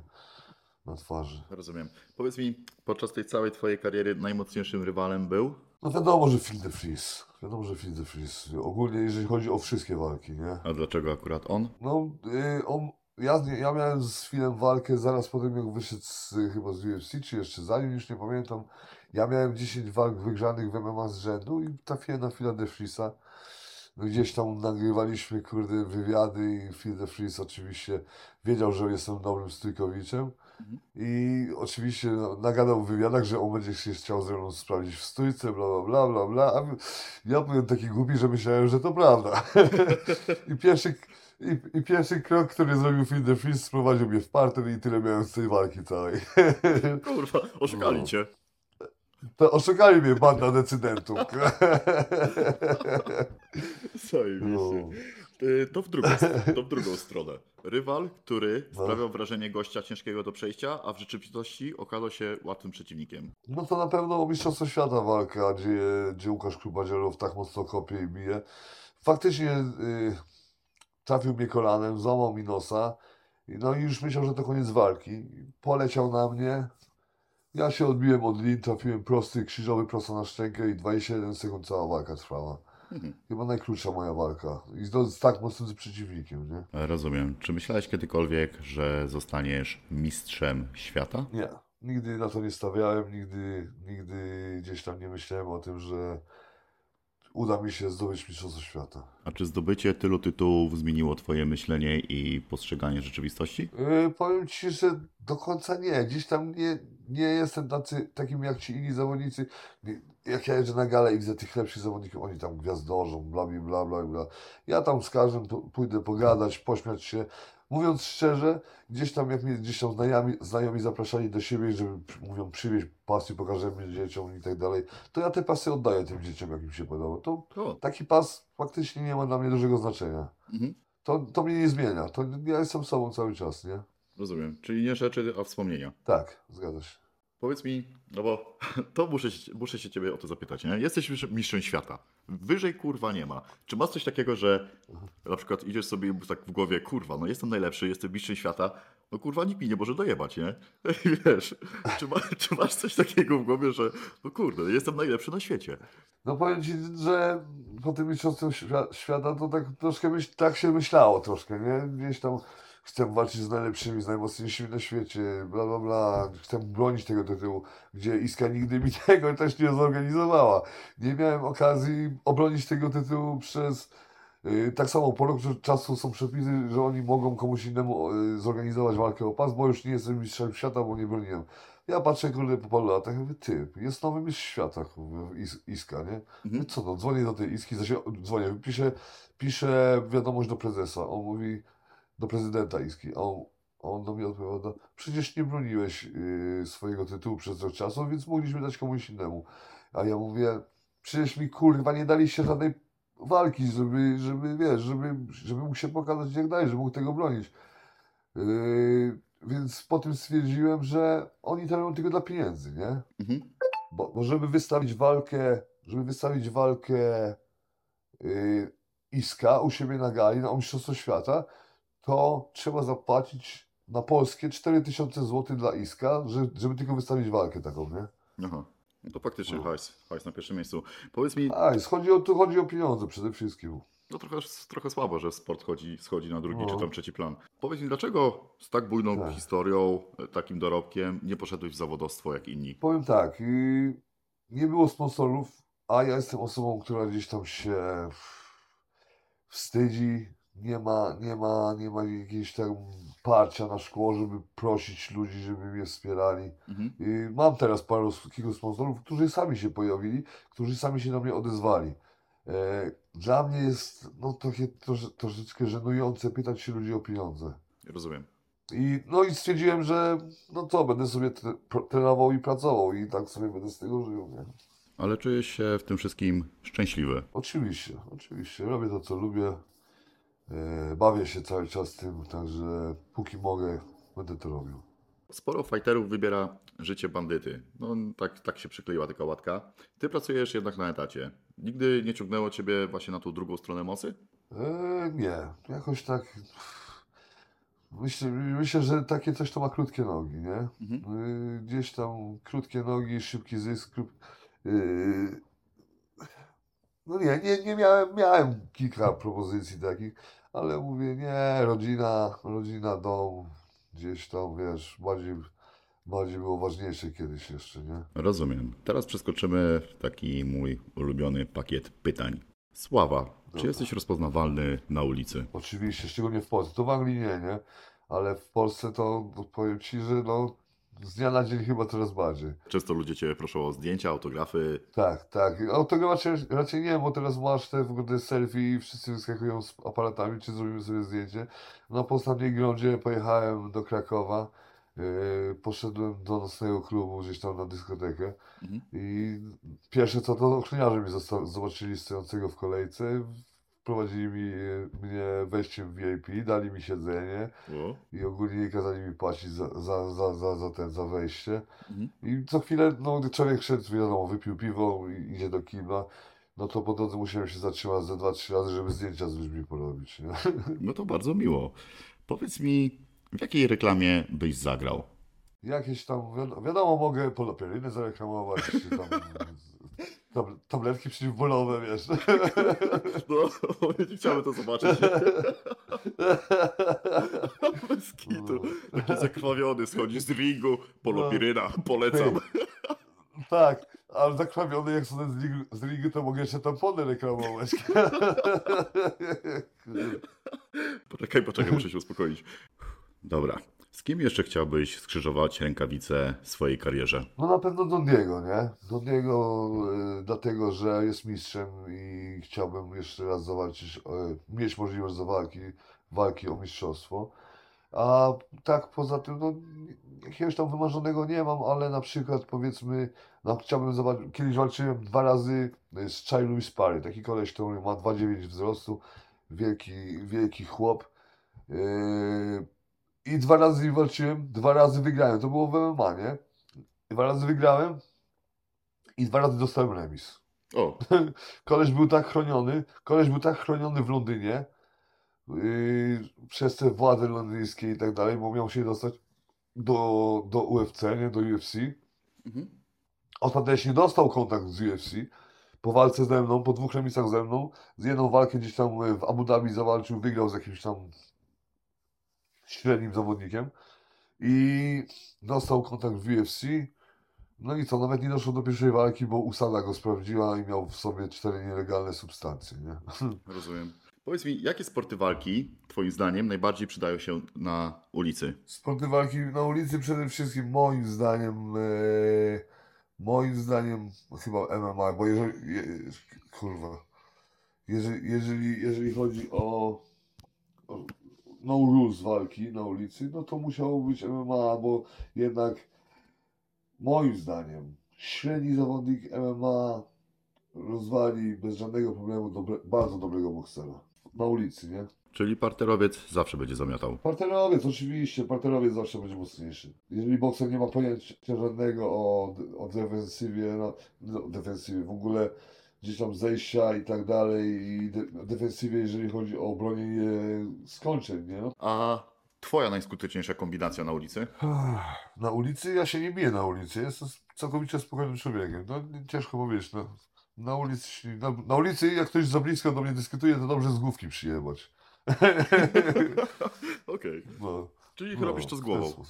na twarzy. Rozumiem. Powiedz mi, podczas tej całej twojej kariery najmocniejszym rywalem był? No wiadomo, że Phil de Vries. Wiadomo, że Phil de Vries. Ogólnie, jeżeli chodzi o wszystkie walki, nie? A dlaczego akurat on? No, y, on, ja, ja miałem z Philem walkę zaraz po tym, jak wyszedł z, chyba z UFC, czy jeszcze zanim, już nie pamiętam. Ja miałem 10 walk wygrzanych w MMA z rzędu i trafiłem na Phila de Vriesa. No gdzieś tam nagrywaliśmy, kurde, wywiady i Phil de Vries oczywiście wiedział, że jestem dobrym stójkowiczem. I oczywiście no, nagadał w wywiadach, że on będzie się chciał ze mną sprawdzić w stójce, bla, bla, bla, bla, bla. A ja byłem taki głupi, że myślałem, że to prawda. I pierwszy, i, i pierwszy krok, który zrobił Phil de Vries, sprowadził mnie w parter i tyle miałem z tej walki całej. Kurwa, oszukali No. cię. To oszukali mnie banda decydentów. Zajebiście. No. Y, To w, drugą, to w drugą stronę. Rywal, który No. sprawiał wrażenie gościa ciężkiego do przejścia, a w rzeczywistości okazał się łatwym przeciwnikiem. No to na pewno Mistrzostwo Świata walka, gdzie, gdzie Łukasz Krubadzielow tak mocno kopie i bije. Faktycznie y, trafił mnie kolanem, złamał mi nosa. I No i już myślał, że to koniec walki. Poleciał na mnie. Ja się odbiłem od lin, trafiłem prosty, krzyżowy prosto na szczękę i 27 sekund cała walka trwała. Mhm. Chyba najkrótsza moja walka. I to z tak mocnym przeciwnikiem, nie? Rozumiem. Czy myślałeś kiedykolwiek, że zostaniesz mistrzem świata? Nie. Nigdy na to nie stawiałem, nigdy, nigdy gdzieś tam nie myślałem o tym, że uda mi się zdobyć Mistrzostwo Świata. A czy zdobycie tylu tytułów zmieniło Twoje myślenie i postrzeganie rzeczywistości? Yy, powiem Ci, że do końca nie. Gdzieś tam nie, nie jestem tacy, takim jak ci inni zawodnicy. Jak ja jeżdżę na galę i widzę tych lepszych zawodników, oni tam gwiazdorzą, bla, bla, bla, bla. Ja tam z każdym pójdę pogadać, pośmiać się. Mówiąc szczerze, gdzieś tam, jak mnie gdzieś tam znajomi, znajomi zapraszali do siebie, żeby, mówią, przywieźć pasy, pokażemy dzieciom i tak dalej, to ja te pasy oddaję tym dzieciom, jak im się podoba. To taki pas faktycznie nie ma dla mnie dużego znaczenia. mhm. To, to mnie nie zmienia. To ja jestem sobą cały czas, nie? Rozumiem. Czyli nie rzeczy, a wspomnienia. Tak, zgadza się. Powiedz mi, no bo to muszę, się- muszę się ciebie o to zapytać, nie? Jesteś mistrz- mistrzem świata. Wyżej kurwa nie ma. Czy masz coś takiego, że na przykład idziesz sobie tak w głowie, kurwa, no jestem najlepszy, jestem mistrzem świata, no kurwa nikt mi nie może dojebać, nie? Wiesz, czy, ma, czy masz coś takiego w głowie, że no kurde, jestem najlepszy na świecie. No powiem Ci, że po tym mistrzostwie świa- świata to tak troszkę myśl, tak się myślało troszkę, nie? Gdzieś tam chcę walczyć z najlepszymi, z najmocniejszymi na świecie, bla bla bla, chcę bronić tego tytułu, gdzie Iska nigdy mi tego też nie zorganizowała. Nie miałem okazji obronić tego tytułu przez y, tak samo po roku czasu są przepisy, że oni mogą komuś innemu y, zorganizować walkę o pas, bo już nie jestem mistrzem świata, bo nie broniłem. Ja patrzę kurde po paru latach mówię, ty, jest nowy mistrz świata, Is, Iska, nie? Mhm. Co no, dzwonię do tej Iski, zaś, dzwonię, piszę, piszę wiadomość do prezesa, on mówi, do prezydenta Iski, a on, a on do mnie odpowiada, przecież nie broniłeś y, swojego tytułu przez rok czasu, więc mogliśmy dać komuś innemu. A ja mówię, przecież mi kurwa nie daliście żadnej walki, żeby, żeby wiesz, żeby, żeby mógł się pokazać jak dalej, żeby mógł tego bronić. Yy, więc po tym stwierdziłem, że oni to robią tylko dla pieniędzy, nie? Mhm. Bo, bo żeby wystawić walkę, żeby wystawić walkę yy, Iska u siebie na gali, na Mistrzostwo Świata, to trzeba zapłacić na polskie 4000 zł dla Iska, że, żeby tylko wystawić walkę taką, nie? Aha. No to faktycznie No. hajs, hajs na pierwszym miejscu. Powiedz mi, i chodzi o, tu chodzi o pieniądze przede wszystkim. no trochę, trochę słabo, że sport chodzi, schodzi na drugi No. czy tam trzeci plan. Powiedz mi, dlaczego z tak bujną Tak. historią, e, takim dorobkiem nie poszedłeś w zawodowstwo jak inni? Powiem tak, yy, nie było sponsorów, a ja jestem osobą, która gdzieś tam się wstydzi, nie ma, nie ma, nie ma jakiegoś tam parcia na szkło, żeby prosić ludzi, żeby mnie wspierali. Mhm. Yy, mam teraz paru kilku sponsorów, którzy sami się pojawili, którzy sami się do mnie odezwali. E, Dla mnie jest no, trochę, trosze, troszeczkę żenujące pytać się ludzi o pieniądze. Rozumiem. I, no i stwierdziłem, że no co, będę sobie tre- trenował i pracował i tak sobie będę z tego żył, nie? Ale czujesz się w tym wszystkim szczęśliwy. Oczywiście, oczywiście. Robię to, co lubię. E, bawię się cały czas tym, także póki mogę, będę to robił. Sporo fighterów wybiera życie bandyty. No tak, tak się przykleiła taka łatka. Ty pracujesz jednak na etacie. Nigdy nie ciągnęło ciebie właśnie na tą drugą stronę mocy? E, nie, jakoś tak. Myślę, myślę, że takie coś to ma krótkie nogi, nie? Mhm. Y, Gdzieś tam krótkie nogi, szybki zysk. Krót... No nie, nie, nie miałem, miałem kilka propozycji takich, ale mówię, nie, rodzina, rodzina, dom, gdzieś tam, wiesz, bardziej, bardziej było ważniejsze kiedyś jeszcze, nie? Rozumiem. Teraz przeskoczymy w taki mój ulubiony pakiet pytań. Sława, czy Dobra. jesteś rozpoznawalny na ulicy? Oczywiście, szczególnie w Polsce. To w Anglii nie, nie? Ale w Polsce to, to powiem Ci, że no, z dnia na dzień chyba coraz bardziej. Często ludzie cię proszą o zdjęcia, autografy. Tak, tak. Autograf raczej, raczej nie, bo teraz masz te w ogóle selfie i wszyscy wyskakują z aparatami, czy zrobimy sobie zdjęcie. No po ostatniej grądzie pojechałem do Krakowa, yy, poszedłem do nocnego klubu gdzieś tam na dyskotekę Mhm. i pierwsze co to ochroniarze zosta- zobaczyli stojącego w kolejce, wprowadzili mi, mnie wejściem VIP, dali mi siedzenie i ogólnie nie kazali mi płacić za, za, za, za, za, ten, za wejście. mhm. I co chwilę, no, gdy człowiek szedł, wiadomo, wypił piwo i idzie do kibla, no to po drodze musiałem się zatrzymać ze dwa, trzy razy, żeby zdjęcia z ludźmi porobić, nie? No to bardzo miło. Powiedz mi, w jakiej reklamie byś zagrał? Jakieś tam, wiadomo, wiadomo mogę polopierynę zareklamować, czy tam tab, tabletki przeciwbólowe, wiesz. No, chciałbym to zobaczyć. Bez kitu. Taki zakrwawiony schodzi z ringu, polopiryna, polecam. tak, ale zakrwawiony jak są z ringu, z ringu, to mogę jeszcze tampony reklamować. Poczekaj, poczekaj, muszę się uspokoić. Dobra. Z kim jeszcze chciałbyś skrzyżować rękawice w swojej karierze? No na pewno Dondiego, nie? Dondiego y, dlatego, że jest mistrzem i chciałbym jeszcze raz zawalczyć, y, mieć możliwość zawalki, walki o mistrzostwo. A tak poza tym, no jakiegoś tam wymarzonego nie mam, ale na przykład powiedzmy, no chciałbym zobaczyć, kiedyś walczyłem dwa razy z Chai Louis Parry, taki koleś, który ma 2,9 wzrostu, wielki, wielki chłop. Yy, I dwa razy walczyłem, dwa razy wygrałem, to było w MMA, nie? Dwa razy wygrałem i dwa razy dostałem remis. O, Koleś był tak chroniony, koleś był tak chroniony w Londynie yy, przez te władze londyńskie i tak dalej, bo miał się dostać do, do UFC, nie, do UFC. mhm. Ostatecznie dostał kontakt z UFC po walce ze mną, po dwóch remisach ze mną. Z jedną walkę gdzieś tam w Abu Dhabi zawalczył, wygrał z jakimś tam średnim zawodnikiem i dostał kontakt w UFC. No i co, nawet nie doszło do pierwszej walki, bo Usada go sprawdziła i miał w sobie cztery nielegalne substancje, nie? rozumiem. Powiedz mi, jakie sporty walki, Twoim zdaniem, najbardziej przydają się na ulicy? Sporty walki na ulicy przede wszystkim moim zdaniem, e, moim zdaniem chyba MMA, bo jeżeli, je, kurwa, jeżeli, jeżeli, jeżeli chodzi o, o no rules walki na ulicy, no to musiało być MMA, bo jednak moim zdaniem średni zawodnik MMA rozwali bez żadnego problemu dobre, bardzo dobrego boksera na ulicy, nie? Czyli parterowiec zawsze będzie zamiatał. Parterowiec, oczywiście, parterowiec zawsze będzie mocniejszy. Jeżeli bokser nie ma pojęcia żadnego o, o defensywie, no, no, defensywie, w ogóle gdzieś tam zejścia i tak dalej, i de, defensywie, jeżeli chodzi o bronienie skończeń, nie? No. A Twoja najskuteczniejsza kombinacja na ulicy? Na ulicy ja się nie biję na ulicy, jestem całkowicie spokojnym człowiekiem. No, ciężko powiedzieć, no. Na ulicy, na, na ulicy, jak ktoś za blisko do mnie dyskutuje, to dobrze z główki przyjebać. Okej. No, Czyli no, robisz to z głową.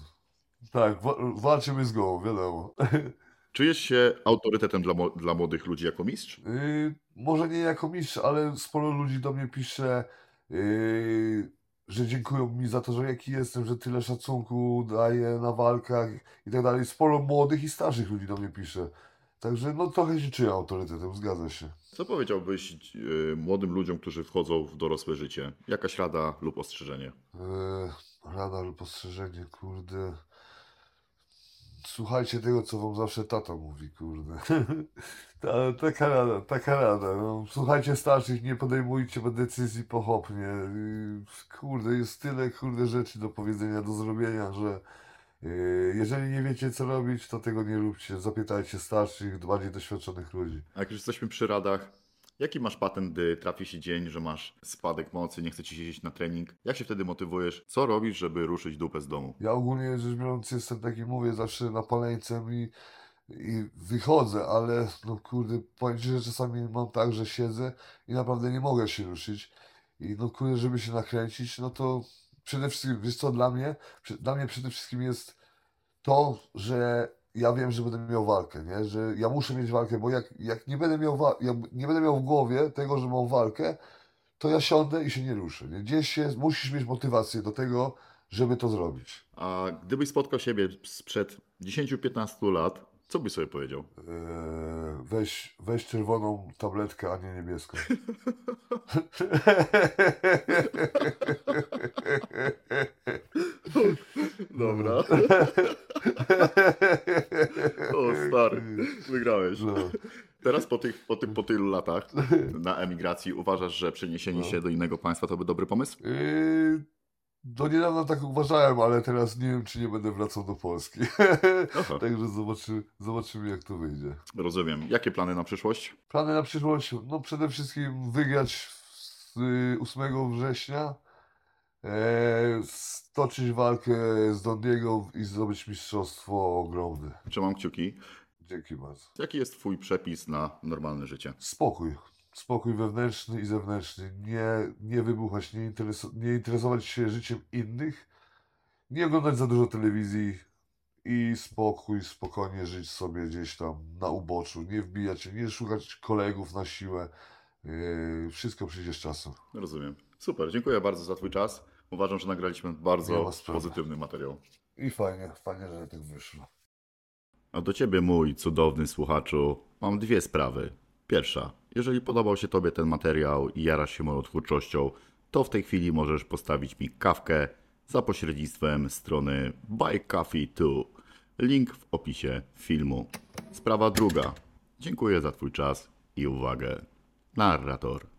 Tak, wa walczymy z głową, wiadomo. Czujesz się autorytetem dla, dla młodych ludzi jako mistrz? Yy, może nie jako mistrz, ale sporo ludzi do mnie pisze, yy, że dziękują mi za to, że jaki jestem, że tyle szacunku daję na walkach i tak dalej. Sporo młodych i starszych ludzi do mnie pisze. Także no trochę się czuję autorytetem, zgadza się. Co powiedziałbyś y, młodym ludziom, którzy wchodzą w dorosłe życie? Jakaś rada lub ostrzeżenie? Yy, rada lub ostrzeżenie, kurde. Słuchajcie tego, co wam zawsze tata mówi, kurde. Ta, taka rada, taka rada. No, słuchajcie starszych, nie podejmujcie decyzji pochopnie. Yy, Kurde, jest tyle, kurde, rzeczy do powiedzenia, do zrobienia, że yy, jeżeli nie wiecie, co robić, to tego nie róbcie. Zapytajcie starszych, bardziej doświadczonych ludzi. A jak już jesteśmy przy radach, jaki masz patent, gdy trafi się dzień, że masz spadek mocy, nie chce ci się iść na trening? Jak się wtedy motywujesz? Co robisz, żeby ruszyć dupę z domu? Ja ogólnie rzecz biorąc jestem taki, mówię, zawsze napaleńcem i, i wychodzę, ale no kurde, powiem że czasami mam tak, że siedzę i naprawdę nie mogę się ruszyć. I no kurde, żeby się nakręcić, no to przede wszystkim, wiesz co, dla mnie, dla mnie przede wszystkim jest to, że ja wiem, że będę miał walkę, nie? Że ja muszę mieć walkę, bo jak, jak nie będę miał jak nie będę miał w głowie tego, że mam walkę, to ja siądę i się nie ruszę, nie? Gdzieś się, musisz mieć motywację do tego, żeby to zrobić. A gdybyś spotkał siebie sprzed 10-15 lat, co byś sobie powiedział? Eee, weź, weź czerwoną tabletkę, a nie niebieską. Dobra. O, stary, wygrałeś. No. Teraz po, tych, po, tym, po tylu latach na emigracji uważasz, że przeniesienie No. się do innego państwa to by dobry pomysł? Eee, do niedawna tak uważałem, ale teraz nie wiem, czy nie będę wracał do Polski. Aha. Także zobaczy, zobaczymy, jak to wyjdzie. Rozumiem. Jakie plany na przyszłość? Plany na przyszłość, no przede wszystkim wygrać z y, 8 września, e, stoczyć walkę z Dondiego i zdobyć mistrzostwo ogromne. Trzymam kciuki. Dzięki bardzo. Jaki jest Twój przepis na normalne życie? Spokój. Spokój wewnętrzny i zewnętrzny. Nie, nie wybuchać, nie, nie interesować się życiem innych, nie oglądać za dużo telewizji i spokój, spokojnie żyć sobie gdzieś tam na uboczu, nie wbijać się, nie szukać kolegów na siłę. Yy, wszystko przyjdzie z czasem. Rozumiem. Super, dziękuję bardzo za Twój czas. Uważam, że nagraliśmy bardzo pozytywny materiał. I fajnie, fajnie, że tak wyszło. A do ciebie, mój cudowny słuchaczu, mam dwie sprawy. Pierwsza, jeżeli podobał się tobie ten materiał i jarasz się moją twórczością, to w tej chwili możesz postawić mi kawkę za pośrednictwem strony Buy Coffee 2. Link w opisie filmu. Sprawa druga. Dziękuję za twój czas i uwagę. Narrator.